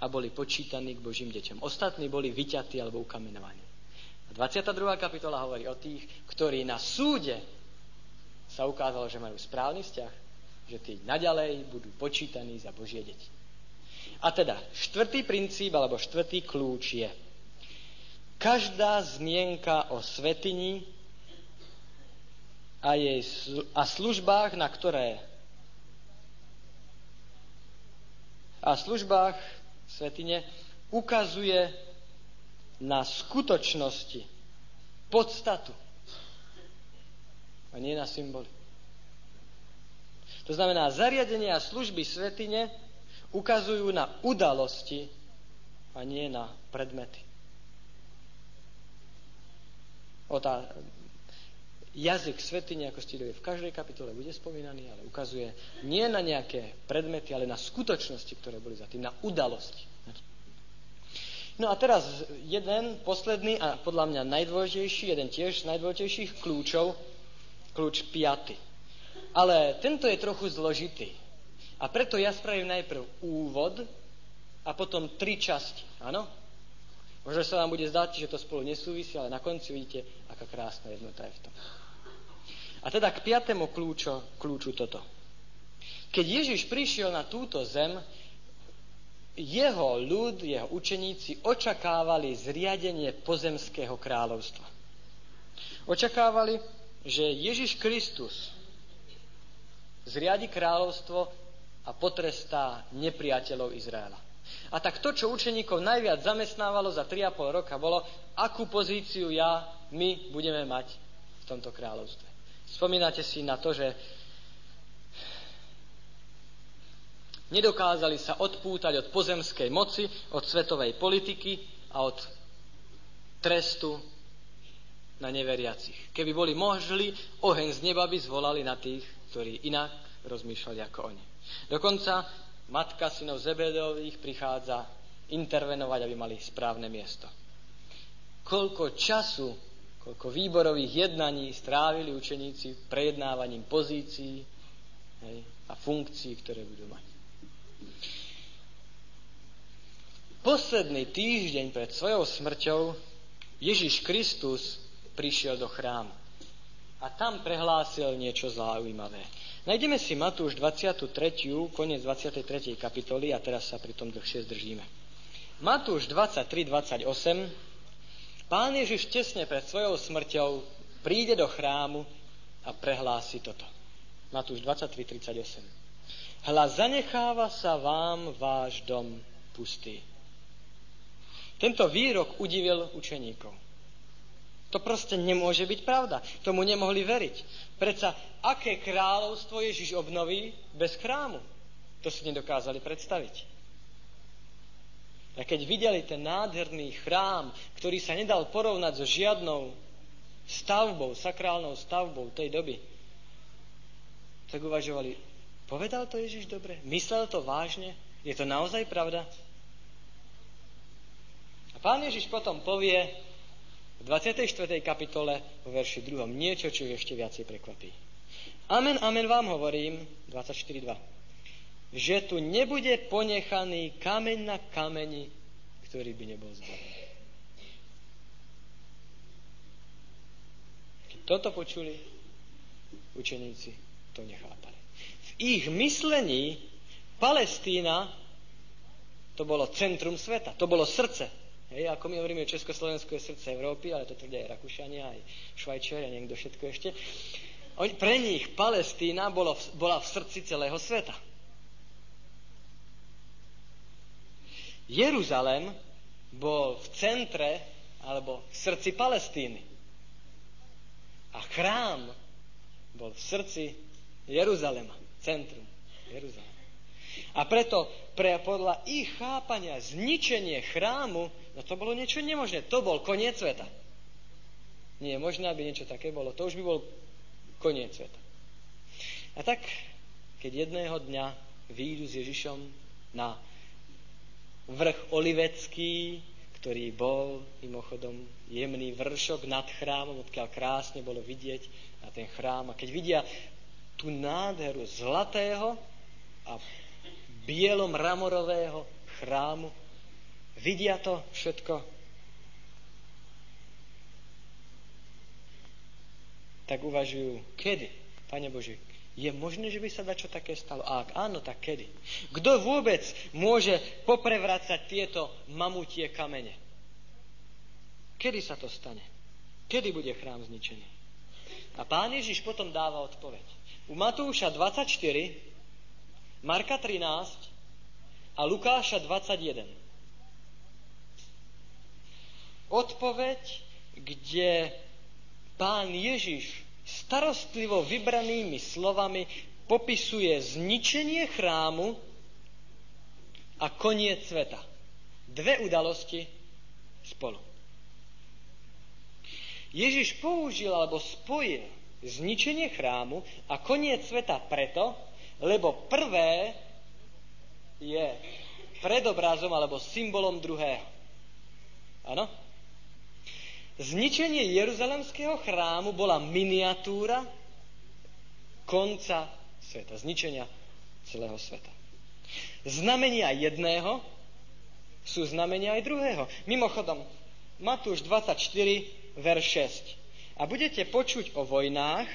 a boli počítaní k Božím deťom. Ostatní boli vyťatí alebo ukamenovaní. A 22. kapitola hovorí o tých, ktorí na súde sa ukázalo, že majú správny vzťah, že tí naďalej budú počítaní za Božie deti. A teda, štvrtý princíp alebo štvrtý kľúč je, každá zmienka o svetini a, jej, a službách, na ktoré a službách svetine ukazuje na skutočnosti, podstatu a nie na symboly. To znamená, zariadenia a služby svetine ukazujú na udalosti a nie na predmety. O tá, jazyk svetiny, ako ste v každej kapitole bude spomínaný, ale ukazuje nie na nejaké predmety, ale na skutočnosti, ktoré boli za tým, na udalosti. No a teraz jeden posledný a podľa mňa najdôležitejší, jeden tiež z najdôležitejších kľúčov, kľúč piaty. Ale tento je trochu zložitý. A preto ja spravím najprv úvod a potom tri časti. Áno? Možno sa vám bude zdať, že to spolu nesúvisí, ale na konci vidíte, aká krásna jednota je v tom. A teda k piatému kľúču, kľúču toto. Keď Ježiš prišiel na túto zem, jeho ľud, jeho učeníci očakávali zriadenie pozemského kráľovstva. Očakávali, že Ježiš Kristus zriadi kráľovstvo a potrestá nepriateľov Izraela. A tak to, čo učeníkov najviac zamestnávalo za 3,5 roka, bolo, akú pozíciu ja, my budeme mať v tomto kráľovstve. Spomínate si na to, že nedokázali sa odpútať od pozemskej moci, od svetovej politiky a od trestu na neveriacich. Keby boli mohli, oheň z neba by zvolali na tých, ktorí inak rozmýšľali ako oni. Dokonca matka synov Zebedových prichádza intervenovať, aby mali správne miesto. Koľko času koľko výborových jednaní strávili učeníci prejednávaním pozícií hej, a funkcií, ktoré budú mať. Posledný týždeň pred svojou smrťou Ježiš Kristus prišiel do chrámu a tam prehlásil niečo zaujímavé. Najdeme si Matúš 23., koniec 23. kapitoly a teraz sa pri tom dlhšie zdržíme. Matúš 23, 28 Pán Ježiš tesne pred svojou smrťou príde do chrámu a prehlási toto. Matúš 23.38. Hla zanecháva sa vám váš dom pustý. Tento výrok udivil učeníkov. To proste nemôže byť pravda. Tomu nemohli veriť. Preca, aké kráľovstvo Ježiš obnoví bez chrámu? To si nedokázali predstaviť. A keď videli ten nádherný chrám, ktorý sa nedal porovnať so žiadnou stavbou, sakrálnou stavbou tej doby, tak uvažovali, Povedal to Ježiš dobre? Myslel to vážne? Je to naozaj pravda? A pán Ježiš potom povie v 24. kapitole vo verši 2. niečo, čo ešte viacej prekvapí. Amen, amen vám hovorím, 24.2, že tu nebude ponechaný kameň na kameni, ktorý by nebol zbavený. Keď toto počuli, učeníci to nechápali. V ich myslení Palestína to bolo centrum sveta, to bolo srdce. Hej, ako my hovoríme, Československo je srdce Európy, ale to tvrdia aj Rakúšania, aj Švajčiari a niekto všetko ešte. Oni, pre nich Palestína bolo, bola v srdci celého sveta. Jeruzalem bol v centre alebo v srdci Palestíny. A chrám bol v srdci Jeruzalema, centrum Jeruzalema. A preto pre, podľa ich chápania zničenie chrámu, no to bolo niečo nemožné. To bol koniec sveta. Nie je možné, aby niečo také bolo. To už by bol koniec sveta. A tak, keď jedného dňa výjdu s Ježišom na vrch Olivecký, ktorý bol mimochodom jemný vršok nad chrámom, odkiaľ krásne bolo vidieť na ten chrám. A keď vidia tú nádheru zlatého a bielom ramorového chrámu. Vidia to všetko. Tak uvažujú, kedy, Pane Bože, je možné, že by sa dačo také stalo? A ak áno, tak kedy? Kto vôbec môže poprevracať tieto mamutie kamene? Kedy sa to stane? Kedy bude chrám zničený? A pán Ježiš potom dáva odpoveď. U Matúša 24 Marka 13 a Lukáša 21. Odpoveď, kde pán Ježiš starostlivo vybranými slovami popisuje zničenie chrámu a koniec sveta. Dve udalosti spolu. Ježiš použil alebo spojil zničenie chrámu a koniec sveta preto, lebo prvé je predobrazom alebo symbolom druhého. Áno? Zničenie Jeruzalemského chrámu bola miniatúra konca sveta, zničenia celého sveta. Znamenia jedného sú znamenia aj druhého. Mimochodom, Matúš 24, verš 6. A budete počuť o vojnách,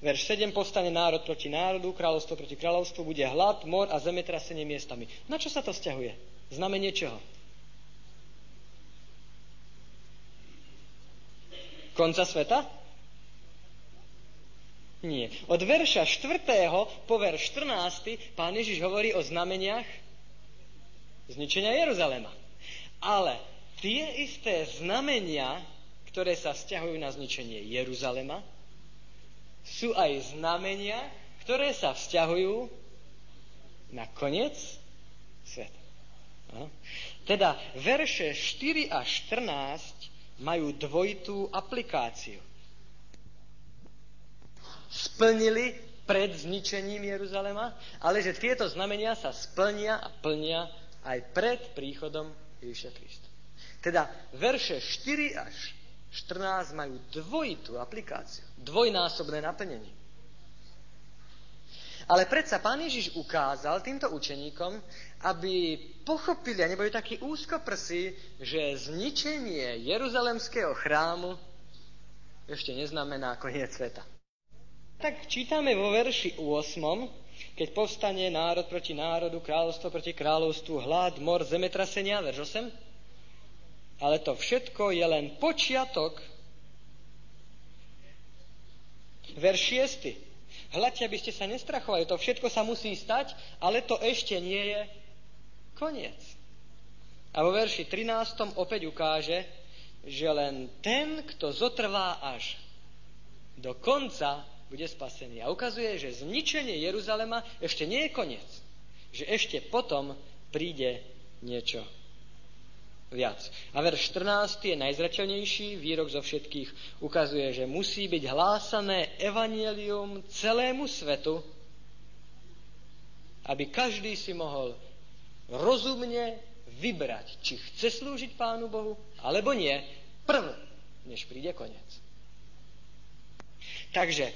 Verš 7, postane národ proti národu, kráľovstvo proti kráľovstvu, bude hlad, mor a zemetrasenie miestami. Na čo sa to vzťahuje? Znamenie čoho? Konca sveta? Nie. Od verša 4. po verš 14. pán Ježiš hovorí o znameniach zničenia Jeruzalema. Ale tie isté znamenia, ktoré sa vzťahujú na zničenie Jeruzalema, sú aj znamenia, ktoré sa vzťahujú na koniec sveta. Teda verše 4 a 14 majú dvojitú aplikáciu. Splnili pred zničením Jeruzalema, ale že tieto znamenia sa splnia a plnia aj pred príchodom Ježiša Krista. Teda verše 4 až 14 majú dvojitú aplikáciu, dvojnásobné naplnenie. Ale predsa pán Ježiš ukázal týmto učeníkom, aby pochopili a neboli takí úzkoprsí, že zničenie Jeruzalemského chrámu ešte neznamená koniec sveta. Tak čítame vo verši 8, keď povstane národ proti národu, kráľovstvo proti kráľovstvu, hlad, mor, zemetrasenia, verš 8, ale to všetko je len počiatok. Verš 6. Hľadte, aby ste sa nestrachovali. To všetko sa musí stať, ale to ešte nie je koniec. A vo verši 13. opäť ukáže, že len ten, kto zotrvá až do konca, bude spasený. A ukazuje, že zničenie Jeruzalema ešte nie je koniec. Že ešte potom príde niečo viac. A verš 14 je najzrateľnejší, výrok zo všetkých ukazuje, že musí byť hlásané evanielium celému svetu, aby každý si mohol rozumne vybrať, či chce slúžiť Pánu Bohu, alebo nie, prv, než príde koniec. Takže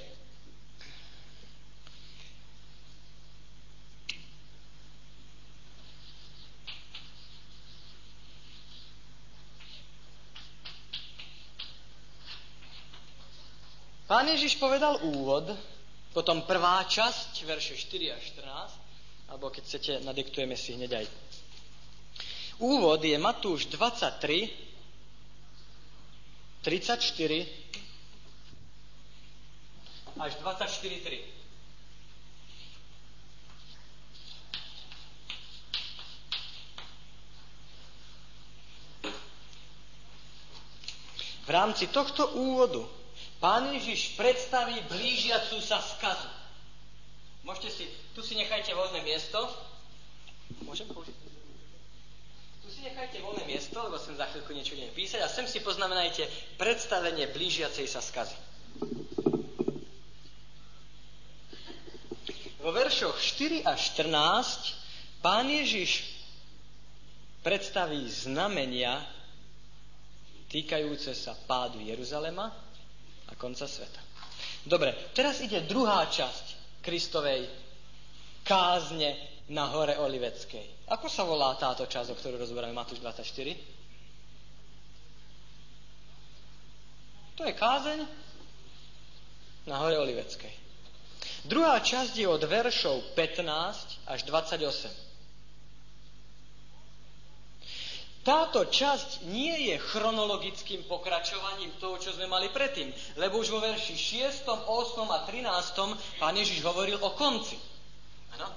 Pán Ježiš povedal úvod, potom prvá časť, verše 4 a 14, alebo keď chcete, nadiktujeme si hneď aj. Úvod je Matúš 23, 34 až 24.3. V rámci tohto úvodu Pán Ježiš predstaví blížiacu sa skazu. Môžete si, tu si nechajte voľné miesto. Môžem použiť? Tu si nechajte voľné miesto, lebo sem za chvíľku niečo idem písať a sem si poznamenajte predstavenie blížiacej sa skazy. Vo veršoch 4 a 14 pán Ježiš predstaví znamenia týkajúce sa pádu Jeruzalema, a konca sveta. Dobre, teraz ide druhá časť Kristovej kázne na hore Oliveckej. Ako sa volá táto časť, o ktorú rozberáme Matúš 24? To je kázeň na hore Oliveckej. Druhá časť je od veršov 15 až 28. Táto časť nie je chronologickým pokračovaním toho, čo sme mali predtým, lebo už vo verši 6., 8. a 13. pán Ježiš hovoril o konci. Ano?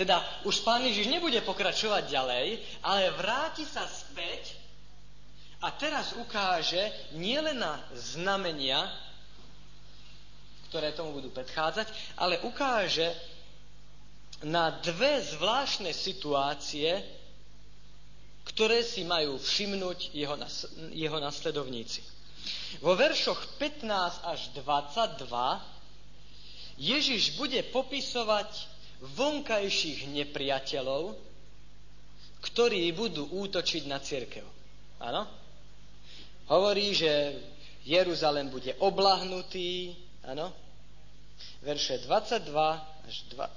Teda už pán Ježiš nebude pokračovať ďalej, ale vráti sa späť a teraz ukáže nielen na znamenia, ktoré tomu budú predchádzať, ale ukáže na dve zvláštne situácie, ktoré si majú všimnúť jeho, jeho nasledovníci. Vo veršoch 15 až 22 Ježiš bude popisovať vonkajších nepriateľov, ktorí budú útočiť na církev. Áno? Hovorí, že Jeruzalem bude oblahnutý, áno? Verše 22 až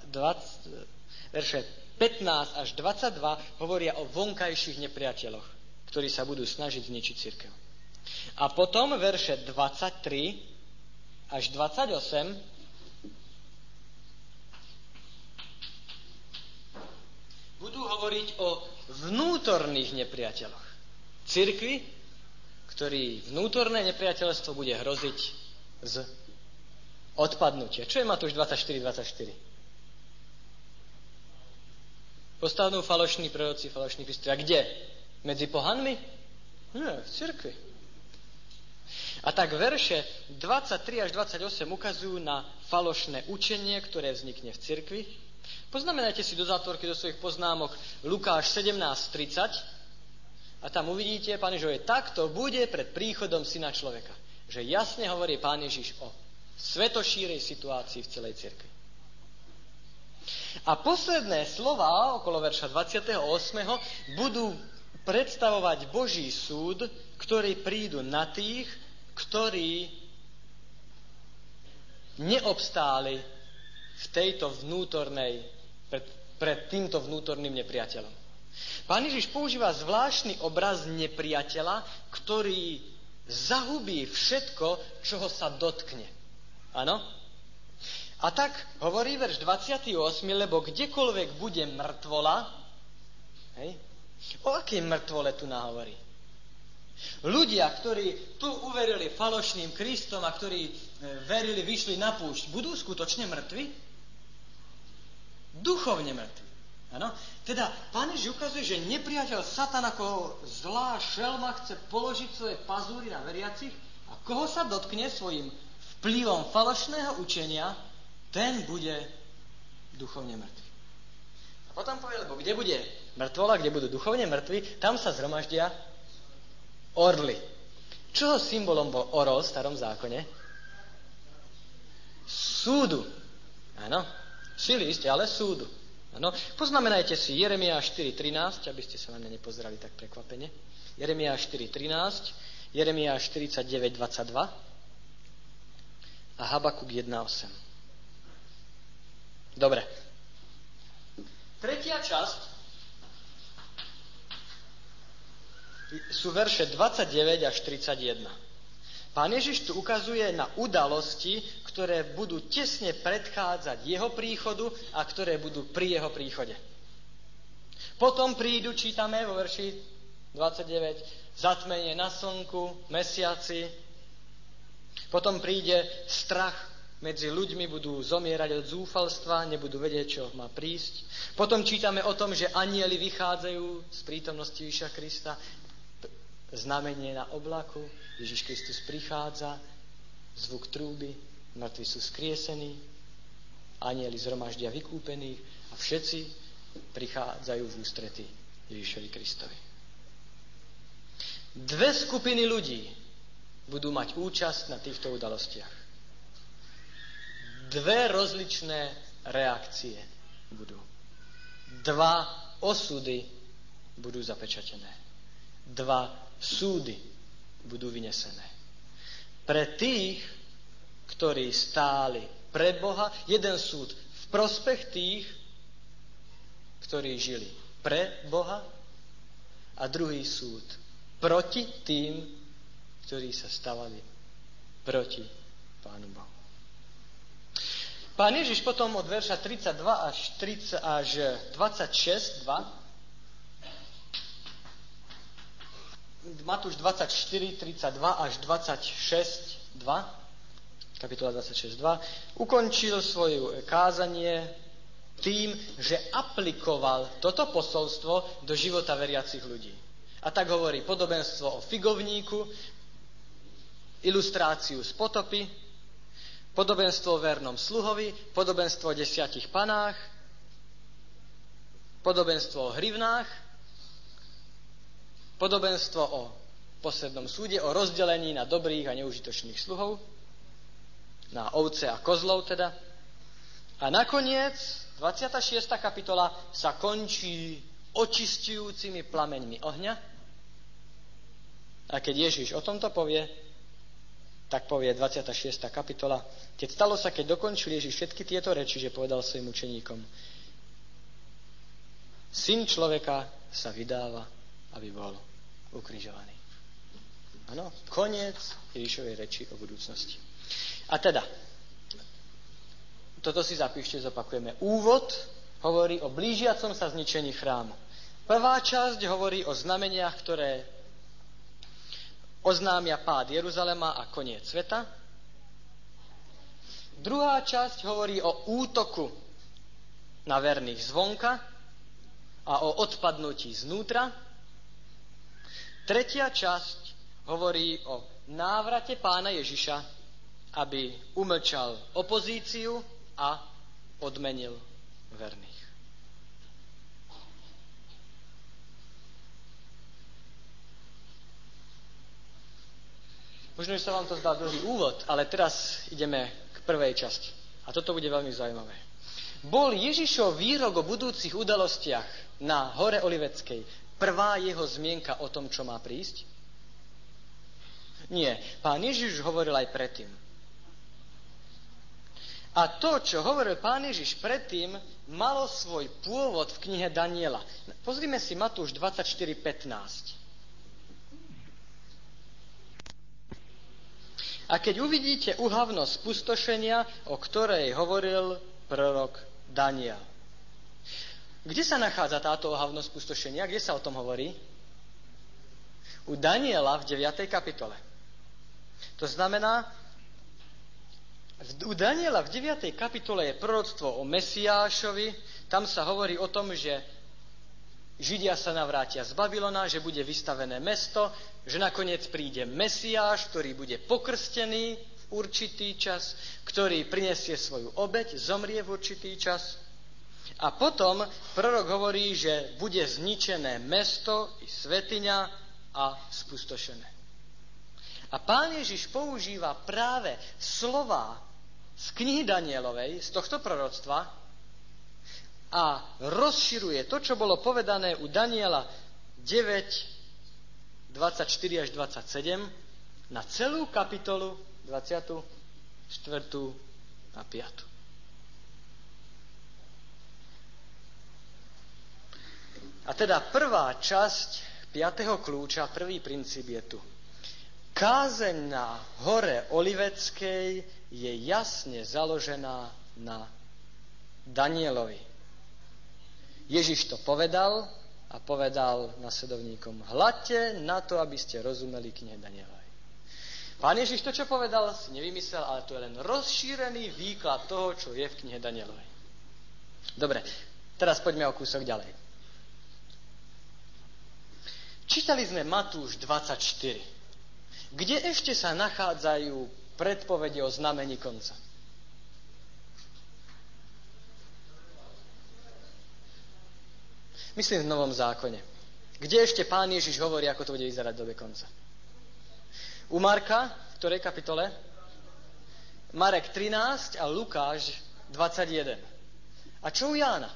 20, verše 15 až 22 hovoria o vonkajších nepriateľoch, ktorí sa budú snažiť zničiť církev. A potom verše 23 až 28 budú hovoriť o vnútorných nepriateľoch. Cirkvi, ktorý vnútorné nepriateľstvo bude hroziť z odpadnutia. Čo je Matúš 24.24? 24? Postavnú falošní proroci, falošní Kristi. A kde? Medzi pohanmi? Nie, v cirkvi. A tak verše 23 až 28 ukazujú na falošné učenie, ktoré vznikne v cirkvi. Poznamenajte si do zátvorky do svojich poznámok Lukáš 17.30 a tam uvidíte, pán Ježiš, že takto bude pred príchodom syna človeka. Že jasne hovorí pán Ježiš o svetošírej situácii v celej cirkvi. A posledné slova okolo verša 28. budú predstavovať Boží súd, ktorý prídu na tých, ktorí neobstáli v tejto vnútornej, pred, pred týmto vnútorným nepriateľom. Pán Ježiš používa zvláštny obraz nepriateľa, ktorý zahubí všetko, čoho sa dotkne. Áno? A tak hovorí verš 28, lebo kdekoľvek bude mŕtvola, hej, o akej mŕtvole tu nahovorí? Ľudia, ktorí tu uverili falošným Kristom a ktorí e, verili, vyšli na púšť, budú skutočne mŕtvi? Duchovne mŕtvi. Ano? Teda Pán Ježiš ukazuje, že nepriateľ Satan ako zlá šelma chce položiť svoje pazúry na veriacich a koho sa dotkne svojim vplyvom falošného učenia, ten bude duchovne mŕtvy. A potom povie, lebo kde bude mŕtvola, kde budú duchovne mŕtvi, tam sa zhromaždia orly. Čoho symbolom bol orol v starom zákone? Súdu. Áno, sily isté, ale súdu. Áno, poznamenajte si Jeremia 4.13, aby ste sa na mňa nepozerali tak prekvapene. Jeremia 4.13, Jeremia 49.22 a Habakuk 1.8. Dobre. Tretia časť sú verše 29 až 31. Pán Ježiš tu ukazuje na udalosti, ktoré budú tesne predchádzať jeho príchodu a ktoré budú pri jeho príchode. Potom prídu, čítame vo verši 29, zatmenie na slnku, mesiaci, potom príde strach medzi ľuďmi, budú zomierať od zúfalstva, nebudú vedieť, čo má prísť. Potom čítame o tom, že anieli vychádzajú z prítomnosti Ježiša Krista, znamenie na oblaku, Ježiš Kristus prichádza, zvuk trúby, mŕtvi sú skriesení, anieli zhromaždia vykúpených a všetci prichádzajú v ústrety Ježišovi Kristovi. Dve skupiny ľudí budú mať účasť na týchto udalostiach. Dve rozličné reakcie budú. Dva osudy budú zapečatené. Dva súdy budú vynesené. Pre tých, ktorí stáli pre Boha, jeden súd v prospech tých, ktorí žili pre Boha a druhý súd proti tým, ktorí sa stavali proti Pánu Bohu. Pán Ježiš potom od verša 32 až, 30, až 26, 2, Matúš 24, 32 až 26, 2, kapitola 26, 2, ukončil svoje kázanie tým, že aplikoval toto posolstvo do života veriacich ľudí. A tak hovorí podobenstvo o figovníku, ilustráciu z potopy, podobenstvo o vernom sluhovi, podobenstvo o desiatich panách, podobenstvo o hrivnách, podobenstvo o poslednom súde, o rozdelení na dobrých a neužitočných sluhov, na ovce a kozlov teda. A nakoniec 26. kapitola sa končí očistujúcimi plameňmi ohňa. A keď Ježiš o tomto povie, tak povie 26. kapitola. Keď stalo sa, keď dokončil Ježiš všetky tieto reči, že povedal svojim učeníkom, syn človeka sa vydáva, aby bol ukrižovaný. Áno, koniec Ježišovej reči o budúcnosti. A teda, toto si zapíšte, zopakujeme. Úvod hovorí o blížiacom sa zničení chrámu. Prvá časť hovorí o znameniach, ktoré oznámia pád Jeruzalema a koniec sveta. Druhá časť hovorí o útoku na verných zvonka a o odpadnutí znútra. Tretia časť hovorí o návrate pána Ježiša, aby umlčal opozíciu a odmenil verných. Možno, že sa vám to zdá dlhý úvod, ale teraz ideme k prvej časti. A toto bude veľmi zaujímavé. Bol Ježišov výrok o budúcich udalostiach na hore Oliveckej prvá jeho zmienka o tom, čo má prísť? Nie. Pán Ježiš hovoril aj predtým. A to, čo hovoril pán Ježiš predtým, malo svoj pôvod v knihe Daniela. Pozrime si Matúš 24.15. A keď uvidíte uhavnosť pustošenia, o ktorej hovoril prorok Daniel. Kde sa nachádza táto ohavnosť pustošenia? Kde sa o tom hovorí? U Daniela v 9. kapitole. To znamená, u Daniela v 9. kapitole je proroctvo o Mesiášovi. Tam sa hovorí o tom, že Židia sa navrátia z Babylona, že bude vystavené mesto, že nakoniec príde Mesiáš, ktorý bude pokrstený v určitý čas, ktorý prinesie svoju obeď, zomrie v určitý čas A potom prorok hovorí, že bude zničené mesto i svetiňa a spustošené. A pán Ježiš používa práve slova z knihy Danielovej, z tohto proroctva a rozširuje to, čo bolo povedané u Daniela 9, 24 až 27 na celú kapitolu 24 a 5. A teda prvá časť piatého kľúča, prvý princíp je tu. Kázeň na hore Oliveckej je jasne založená na Danielovi. Ježiš to povedal a povedal nasledovníkom, hľadte na to, aby ste rozumeli knihe Danielovej. Pán Ježiš to, čo povedal, si nevymyslel, ale to je len rozšírený výklad toho, čo je v knihe Danielovej. Dobre, teraz poďme o kúsok ďalej. Čítali sme Matúš 24. Kde ešte sa nachádzajú predpovede o znamení konca? Myslím v Novom zákone. Kde ešte pán Ježiš hovorí, ako to bude vyzerať dobe konca? U Marka, v ktorej kapitole? Marek 13 a Lukáš 21. A čo u Jána?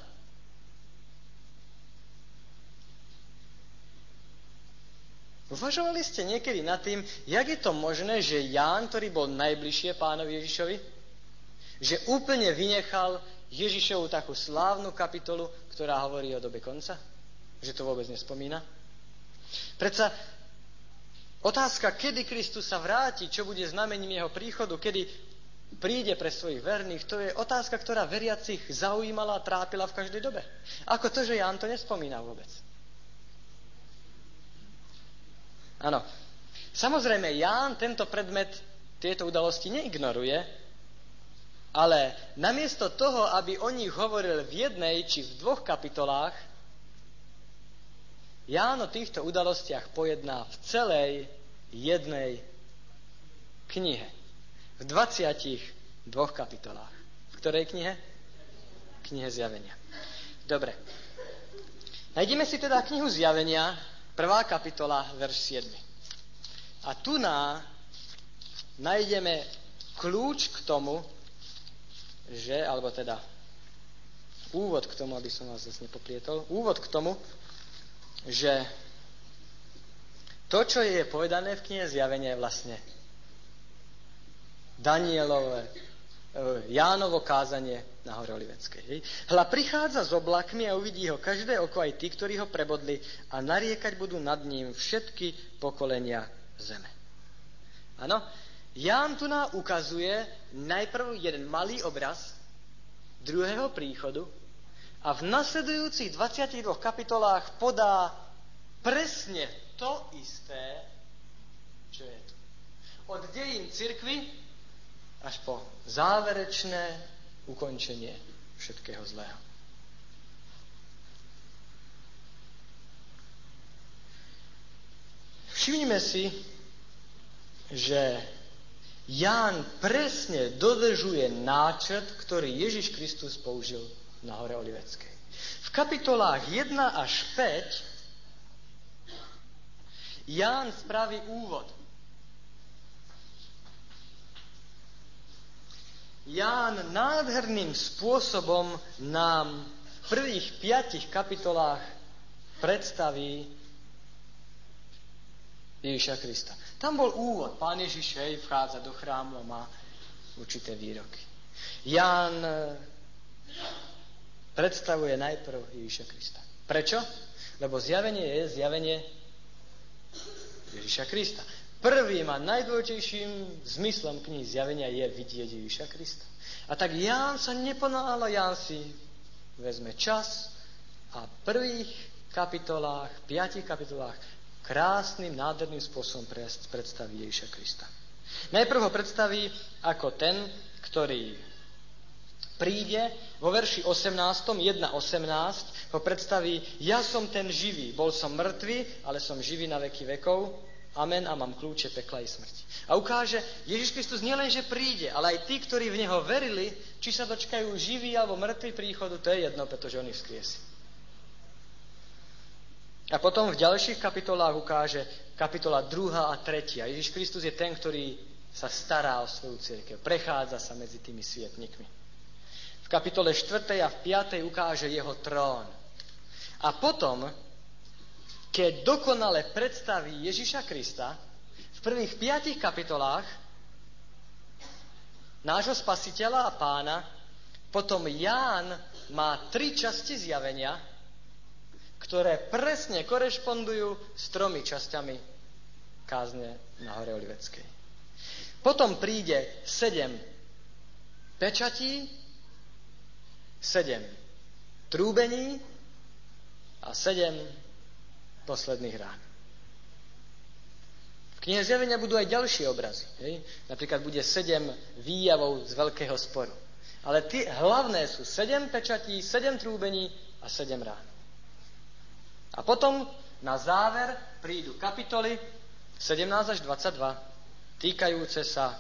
Uvažovali ste niekedy nad tým, jak je to možné, že Ján, ktorý bol najbližšie pánovi Ježišovi, že úplne vynechal Ježišovu takú slávnu kapitolu, ktorá hovorí o dobe konca? Že to vôbec nespomína? Predsa otázka, kedy Kristus sa vráti, čo bude znamením jeho príchodu, kedy príde pre svojich verných, to je otázka, ktorá veriacich zaujímala a trápila v každej dobe. Ako to, že Ján to nespomína vôbec. Áno. Samozrejme, Ján tento predmet, tieto udalosti neignoruje, ale namiesto toho, aby o nich hovoril v jednej či v dvoch kapitolách, Ján o týchto udalostiach pojedná v celej jednej knihe. V 22 kapitolách. V ktorej knihe? Knihe Zjavenia. Dobre. Najdeme si teda knihu Zjavenia, Prvá kapitola, verš 7. A tu na nájdeme kľúč k tomu, že, alebo teda úvod k tomu, aby som vás zase nepoplietol, úvod k tomu, že to, čo je povedané v knihe Zjavenia, je vlastne Danielové, E, Jánovo kázanie na hore Oliveckej. Hla prichádza s oblakmi a uvidí ho každé oko, aj tí, ktorí ho prebodli a nariekať budú nad ním všetky pokolenia zeme. Áno, Ján tu nám ukazuje najprv jeden malý obraz druhého príchodu a v nasledujúcich 22 kapitolách podá presne to isté, čo je tu. Od dejín cirkvy až po záverečné ukončenie všetkého zlého. Všimnime si, že Ján presne dodržuje náčrt, ktorý Ježiš Kristus použil na hore Oliveckej. V kapitolách 1 až 5 Ján spraví úvod Ján nádherným spôsobom nám v prvých piatich kapitolách predstaví Ježiša Krista. Tam bol úvod. Pán Ježiš hej, vchádza do chrámu a má určité výroky. Ján e, predstavuje najprv Ježiša Krista. Prečo? Lebo zjavenie je zjavenie Ježiša Krista. Prvým a najdôležitejším zmyslom knihy zjavenia je vidieť Ježiša Krista. A tak Ján sa neponála, Ján si vezme čas a v prvých kapitolách, piatich kapitolách krásnym, nádherným spôsobom predstaví Ježiša Krista. Najprv ho predstaví ako ten, ktorý príde vo verši 18, 1.18, ho predstaví, ja som ten živý, bol som mŕtvy, ale som živý na veky vekov, Amen a mám kľúče pekla i smrti. A ukáže, Ježiš Kristus nielen, že príde, ale aj tí, ktorí v Neho verili, či sa dočkajú živí alebo mŕtvi príchodu, to je jedno, pretože On ich vzkriesi. A potom v ďalších kapitolách ukáže kapitola 2 a 3. Ježiš Kristus je ten, ktorý sa stará o svoju církev. Prechádza sa medzi tými svietnikmi. V kapitole 4. a v 5. ukáže jeho trón. A potom keď dokonale predstaví Ježiša Krista v prvých piatich kapitolách nášho spasiteľa a pána, potom Ján má tri časti zjavenia, ktoré presne korešpondujú s tromi časťami kázne na hore Oliveckej. Potom príde sedem pečatí, sedem trúbení a sedem posledných rán. V knihe zjavenia budú aj ďalšie obrazy. Hej? Napríklad bude sedem výjavov z veľkého sporu. Ale tie hlavné sú sedem pečatí, sedem trúbení a sedem rán. A potom na záver prídu kapitoly 17 až 22, týkajúce sa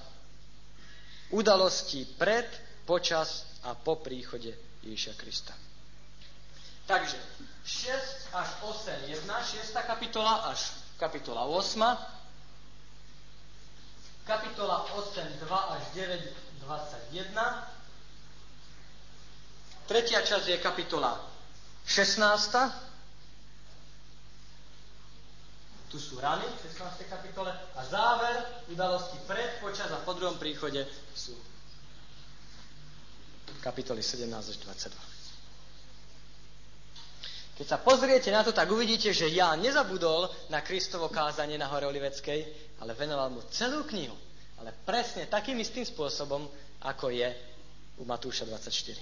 udalostí pred, počas a po príchode Ježiša Krista. Takže 6 až 8, 1, 6 kapitola až kapitola 8, kapitola 8, 2 až 9, 21, tretia časť je kapitola 16, tu sú rany v 16. kapitole a záver udalosti pred, počas a po druhom príchode sú kapitoly 17 až 22. Keď sa pozriete na to, tak uvidíte, že ja nezabudol na Kristovo kázanie na hore Oliveckej, ale venoval mu celú knihu. Ale presne takým istým spôsobom, ako je u Matúša 24.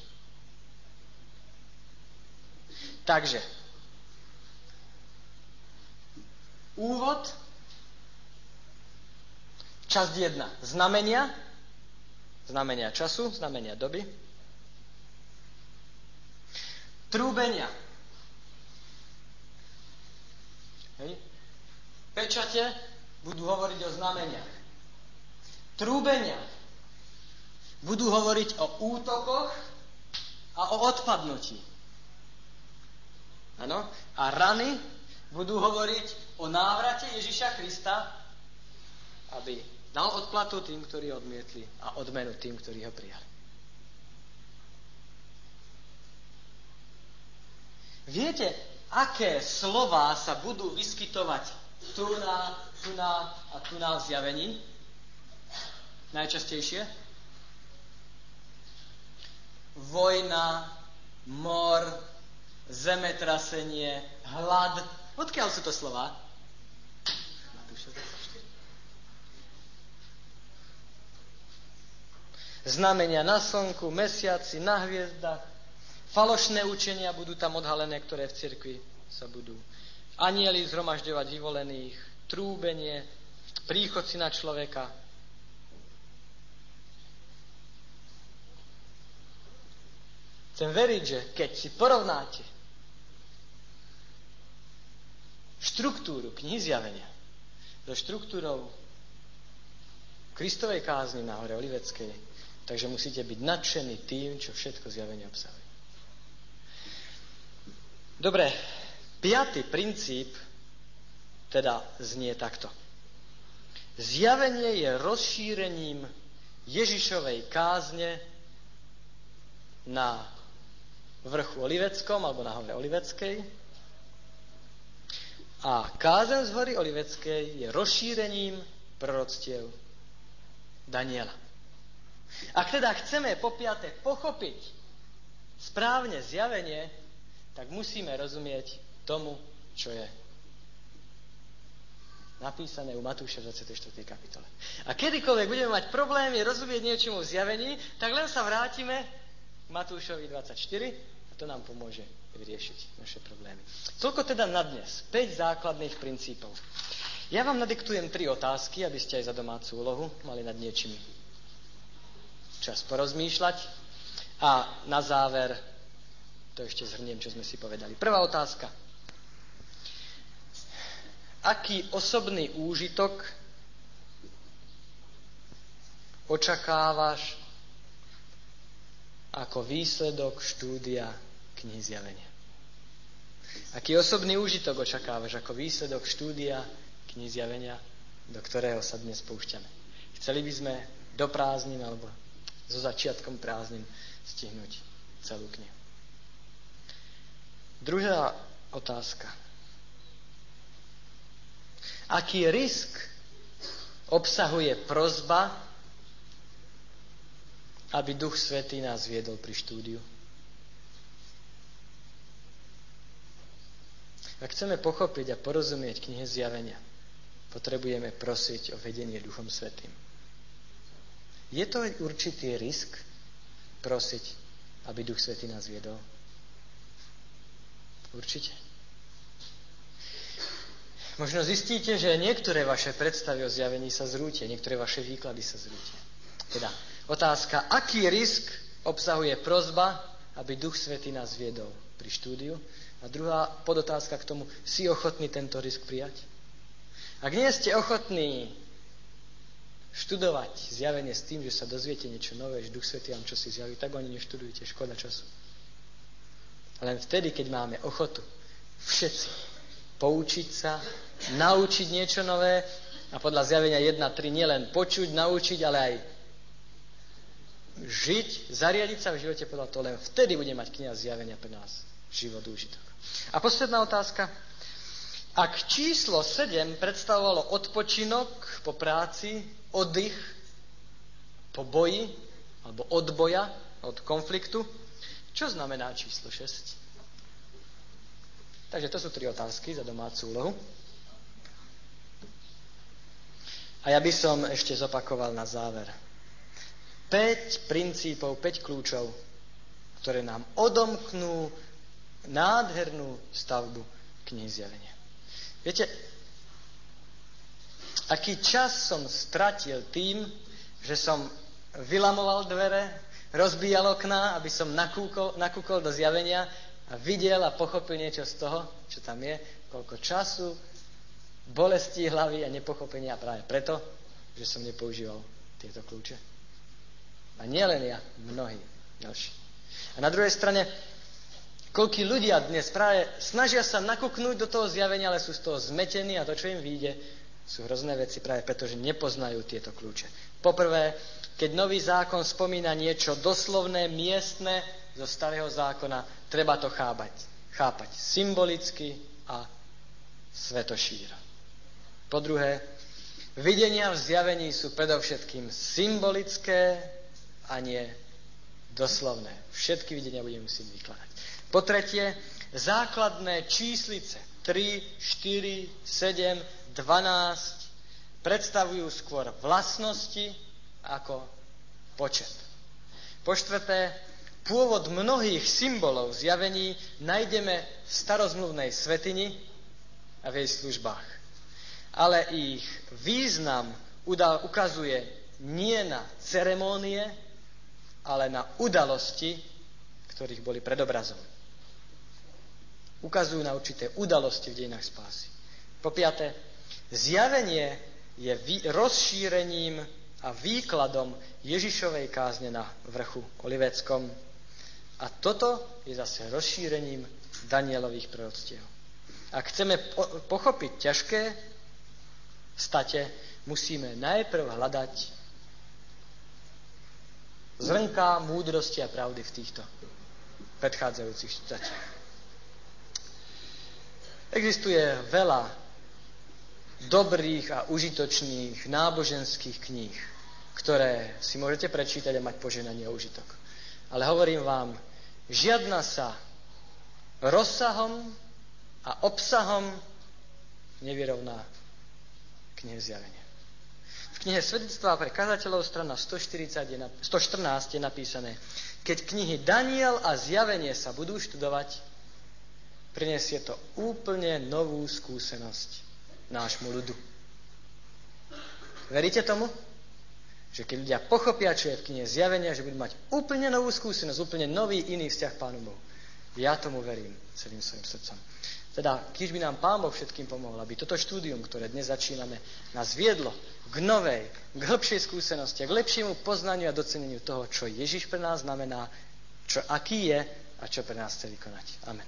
Takže, úvod, časť 1. Znamenia, znamenia času, znamenia doby. Trúbenia, Hej. Pečate budú hovoriť o znameniach. Trúbenia budú hovoriť o útokoch a o odpadnutí. Ano? A rany budú hovoriť o návrate Ježiša Krista, aby dal odplatu tým, ktorí odmietli a odmenu tým, ktorí ho prijali. Viete, aké slova sa budú vyskytovať tu na, tu na a tu na v zjavení? Najčastejšie? Vojna, mor, zemetrasenie, hlad. Odkiaľ sú to slova? Znamenia na slnku, mesiaci, na hviezdach, Falošné učenia budú tam odhalené, ktoré v cirkvi sa budú. Anieli zhromažďovať vyvolených, trúbenie, príchod na človeka. Chcem veriť, že keď si porovnáte štruktúru knihy zjavenia so štruktúrou Kristovej kázni na hore Oliveckej, takže musíte byť nadšení tým, čo všetko zjavenie obsahuje. Dobre, piatý princíp teda znie takto. Zjavenie je rozšírením Ježišovej kázne na vrchu Oliveckom alebo na hore Oliveckej. A kázen z hory Oliveckej je rozšírením proroctiev Daniela. Ak teda chceme po piate pochopiť správne zjavenie, tak musíme rozumieť tomu, čo je napísané u Matúša v 24. kapitole. A kedykoľvek budeme mať problémy rozumieť niečomu v zjavení, tak len sa vrátime k Matúšovi 24 a to nám pomôže vyriešiť naše problémy. Toľko teda na dnes. 5 základných princípov. Ja vám nadiktujem tri otázky, aby ste aj za domácu úlohu mali nad niečím čas porozmýšľať. A na záver to ešte zhrniem, čo sme si povedali. Prvá otázka. aký osobný úžitok očakávaš ako výsledok štúdia knihy zjavenia. Aký osobný úžitok očakávaš ako výsledok štúdia knihy zjavenia, do ktorého sa dnes poušťame. Chceli by sme do prázdnin alebo so začiatkom prázdnin stihnúť celú knihu. Druhá otázka. Aký risk obsahuje prozba, aby Duch Svetý nás viedol pri štúdiu? Ak chceme pochopiť a porozumieť knihe zjavenia, potrebujeme prosiť o vedenie Duchom Svetým. Je to určitý risk prosiť, aby Duch Svetý nás viedol? Určite. Možno zistíte, že niektoré vaše predstavy o zjavení sa zrútia, niektoré vaše výklady sa zrútia. Teda otázka, aký risk obsahuje prozba, aby Duch Svetý nás viedol pri štúdiu? A druhá podotázka k tomu, si ochotný tento risk prijať? Ak nie ste ochotní študovať zjavenie s tým, že sa dozviete niečo nové, že Duch Svetý vám čo si zjaví, tak oni neštudujte, škoda času. Len vtedy, keď máme ochotu všetci poučiť sa, naučiť niečo nové a podľa zjavenia 1.3 nielen počuť, naučiť, ale aj žiť, zariadiť sa v živote podľa toho, len vtedy bude mať kniha zjavenia pre nás život úžitok. A posledná otázka. Ak číslo 7 predstavovalo odpočinok po práci, oddych po boji, alebo odboja, od konfliktu, čo znamená číslo 6? Takže to sú tri otázky za domácu úlohu. A ja by som ešte zopakoval na záver. 5 princípov, 5 kľúčov, ktoré nám odomknú nádhernú stavbu knihy zjavenia. Viete, aký čas som stratil tým, že som vylamoval dvere, rozbíjal okná, aby som nakúkol, nakúkol do zjavenia a videl a pochopil niečo z toho, čo tam je, koľko času, bolesti hlavy a nepochopenia práve preto, že som nepoužíval tieto kľúče. A nielen ja, mnohí ďalší. A na druhej strane, koľkí ľudia dnes práve snažia sa nakúknúť do toho zjavenia, ale sú z toho zmetení a to, čo im vyjde, sú hrozné veci práve preto, že nepoznajú tieto kľúče. Poprvé, keď nový zákon spomína niečo doslovné, miestne zo starého zákona, treba to chápať. Chápať symbolicky a svetošíro. Po druhé, videnia v zjavení sú predovšetkým symbolické a nie doslovné. Všetky videnia budeme musieť vykladať. Po tretie, základné číslice 3, 4, 7, 12 predstavujú skôr vlastnosti ako počet. Po štvrté, Pôvod mnohých symbolov zjavení nájdeme v starozmluvnej svetini a v jej službách. Ale ich význam ukazuje nie na ceremónie, ale na udalosti, ktorých boli predobrazom. Ukazujú na určité udalosti v dejinách spásy. Po piaté, zjavenie je rozšírením a výkladom Ježišovej kázne na vrchu Oliveckom, a toto je zase rozšírením Danielových proroctiev. Ak chceme pochopiť ťažké state, musíme najprv hľadať zrnká múdrosti a pravdy v týchto predchádzajúcich statiach. Existuje veľa dobrých a užitočných náboženských kníh, ktoré si môžete prečítať a mať poženanie a užitok. Ale hovorím vám, žiadna sa rozsahom a obsahom nevyrovná knihe zjavenia. V knihe Svedectvá pre kazateľov strana 140 je, 114 je napísané, keď knihy Daniel a zjavenie sa budú študovať, prinesie to úplne novú skúsenosť nášmu ľudu. Veríte tomu? Že keď ľudia pochopia, čo je v knihe zjavenia, že budú mať úplne novú skúsenosť, úplne nový iný vzťah Pánu Bohu. Ja tomu verím celým svojim srdcom. Teda, keď by nám Pán Boh všetkým pomohol, aby toto štúdium, ktoré dnes začíname, nás viedlo k novej, k hĺbšej skúsenosti k lepšiemu poznaniu a doceneniu toho, čo Ježiš pre nás znamená, čo, aký je a čo pre nás chce vykonať. Amen.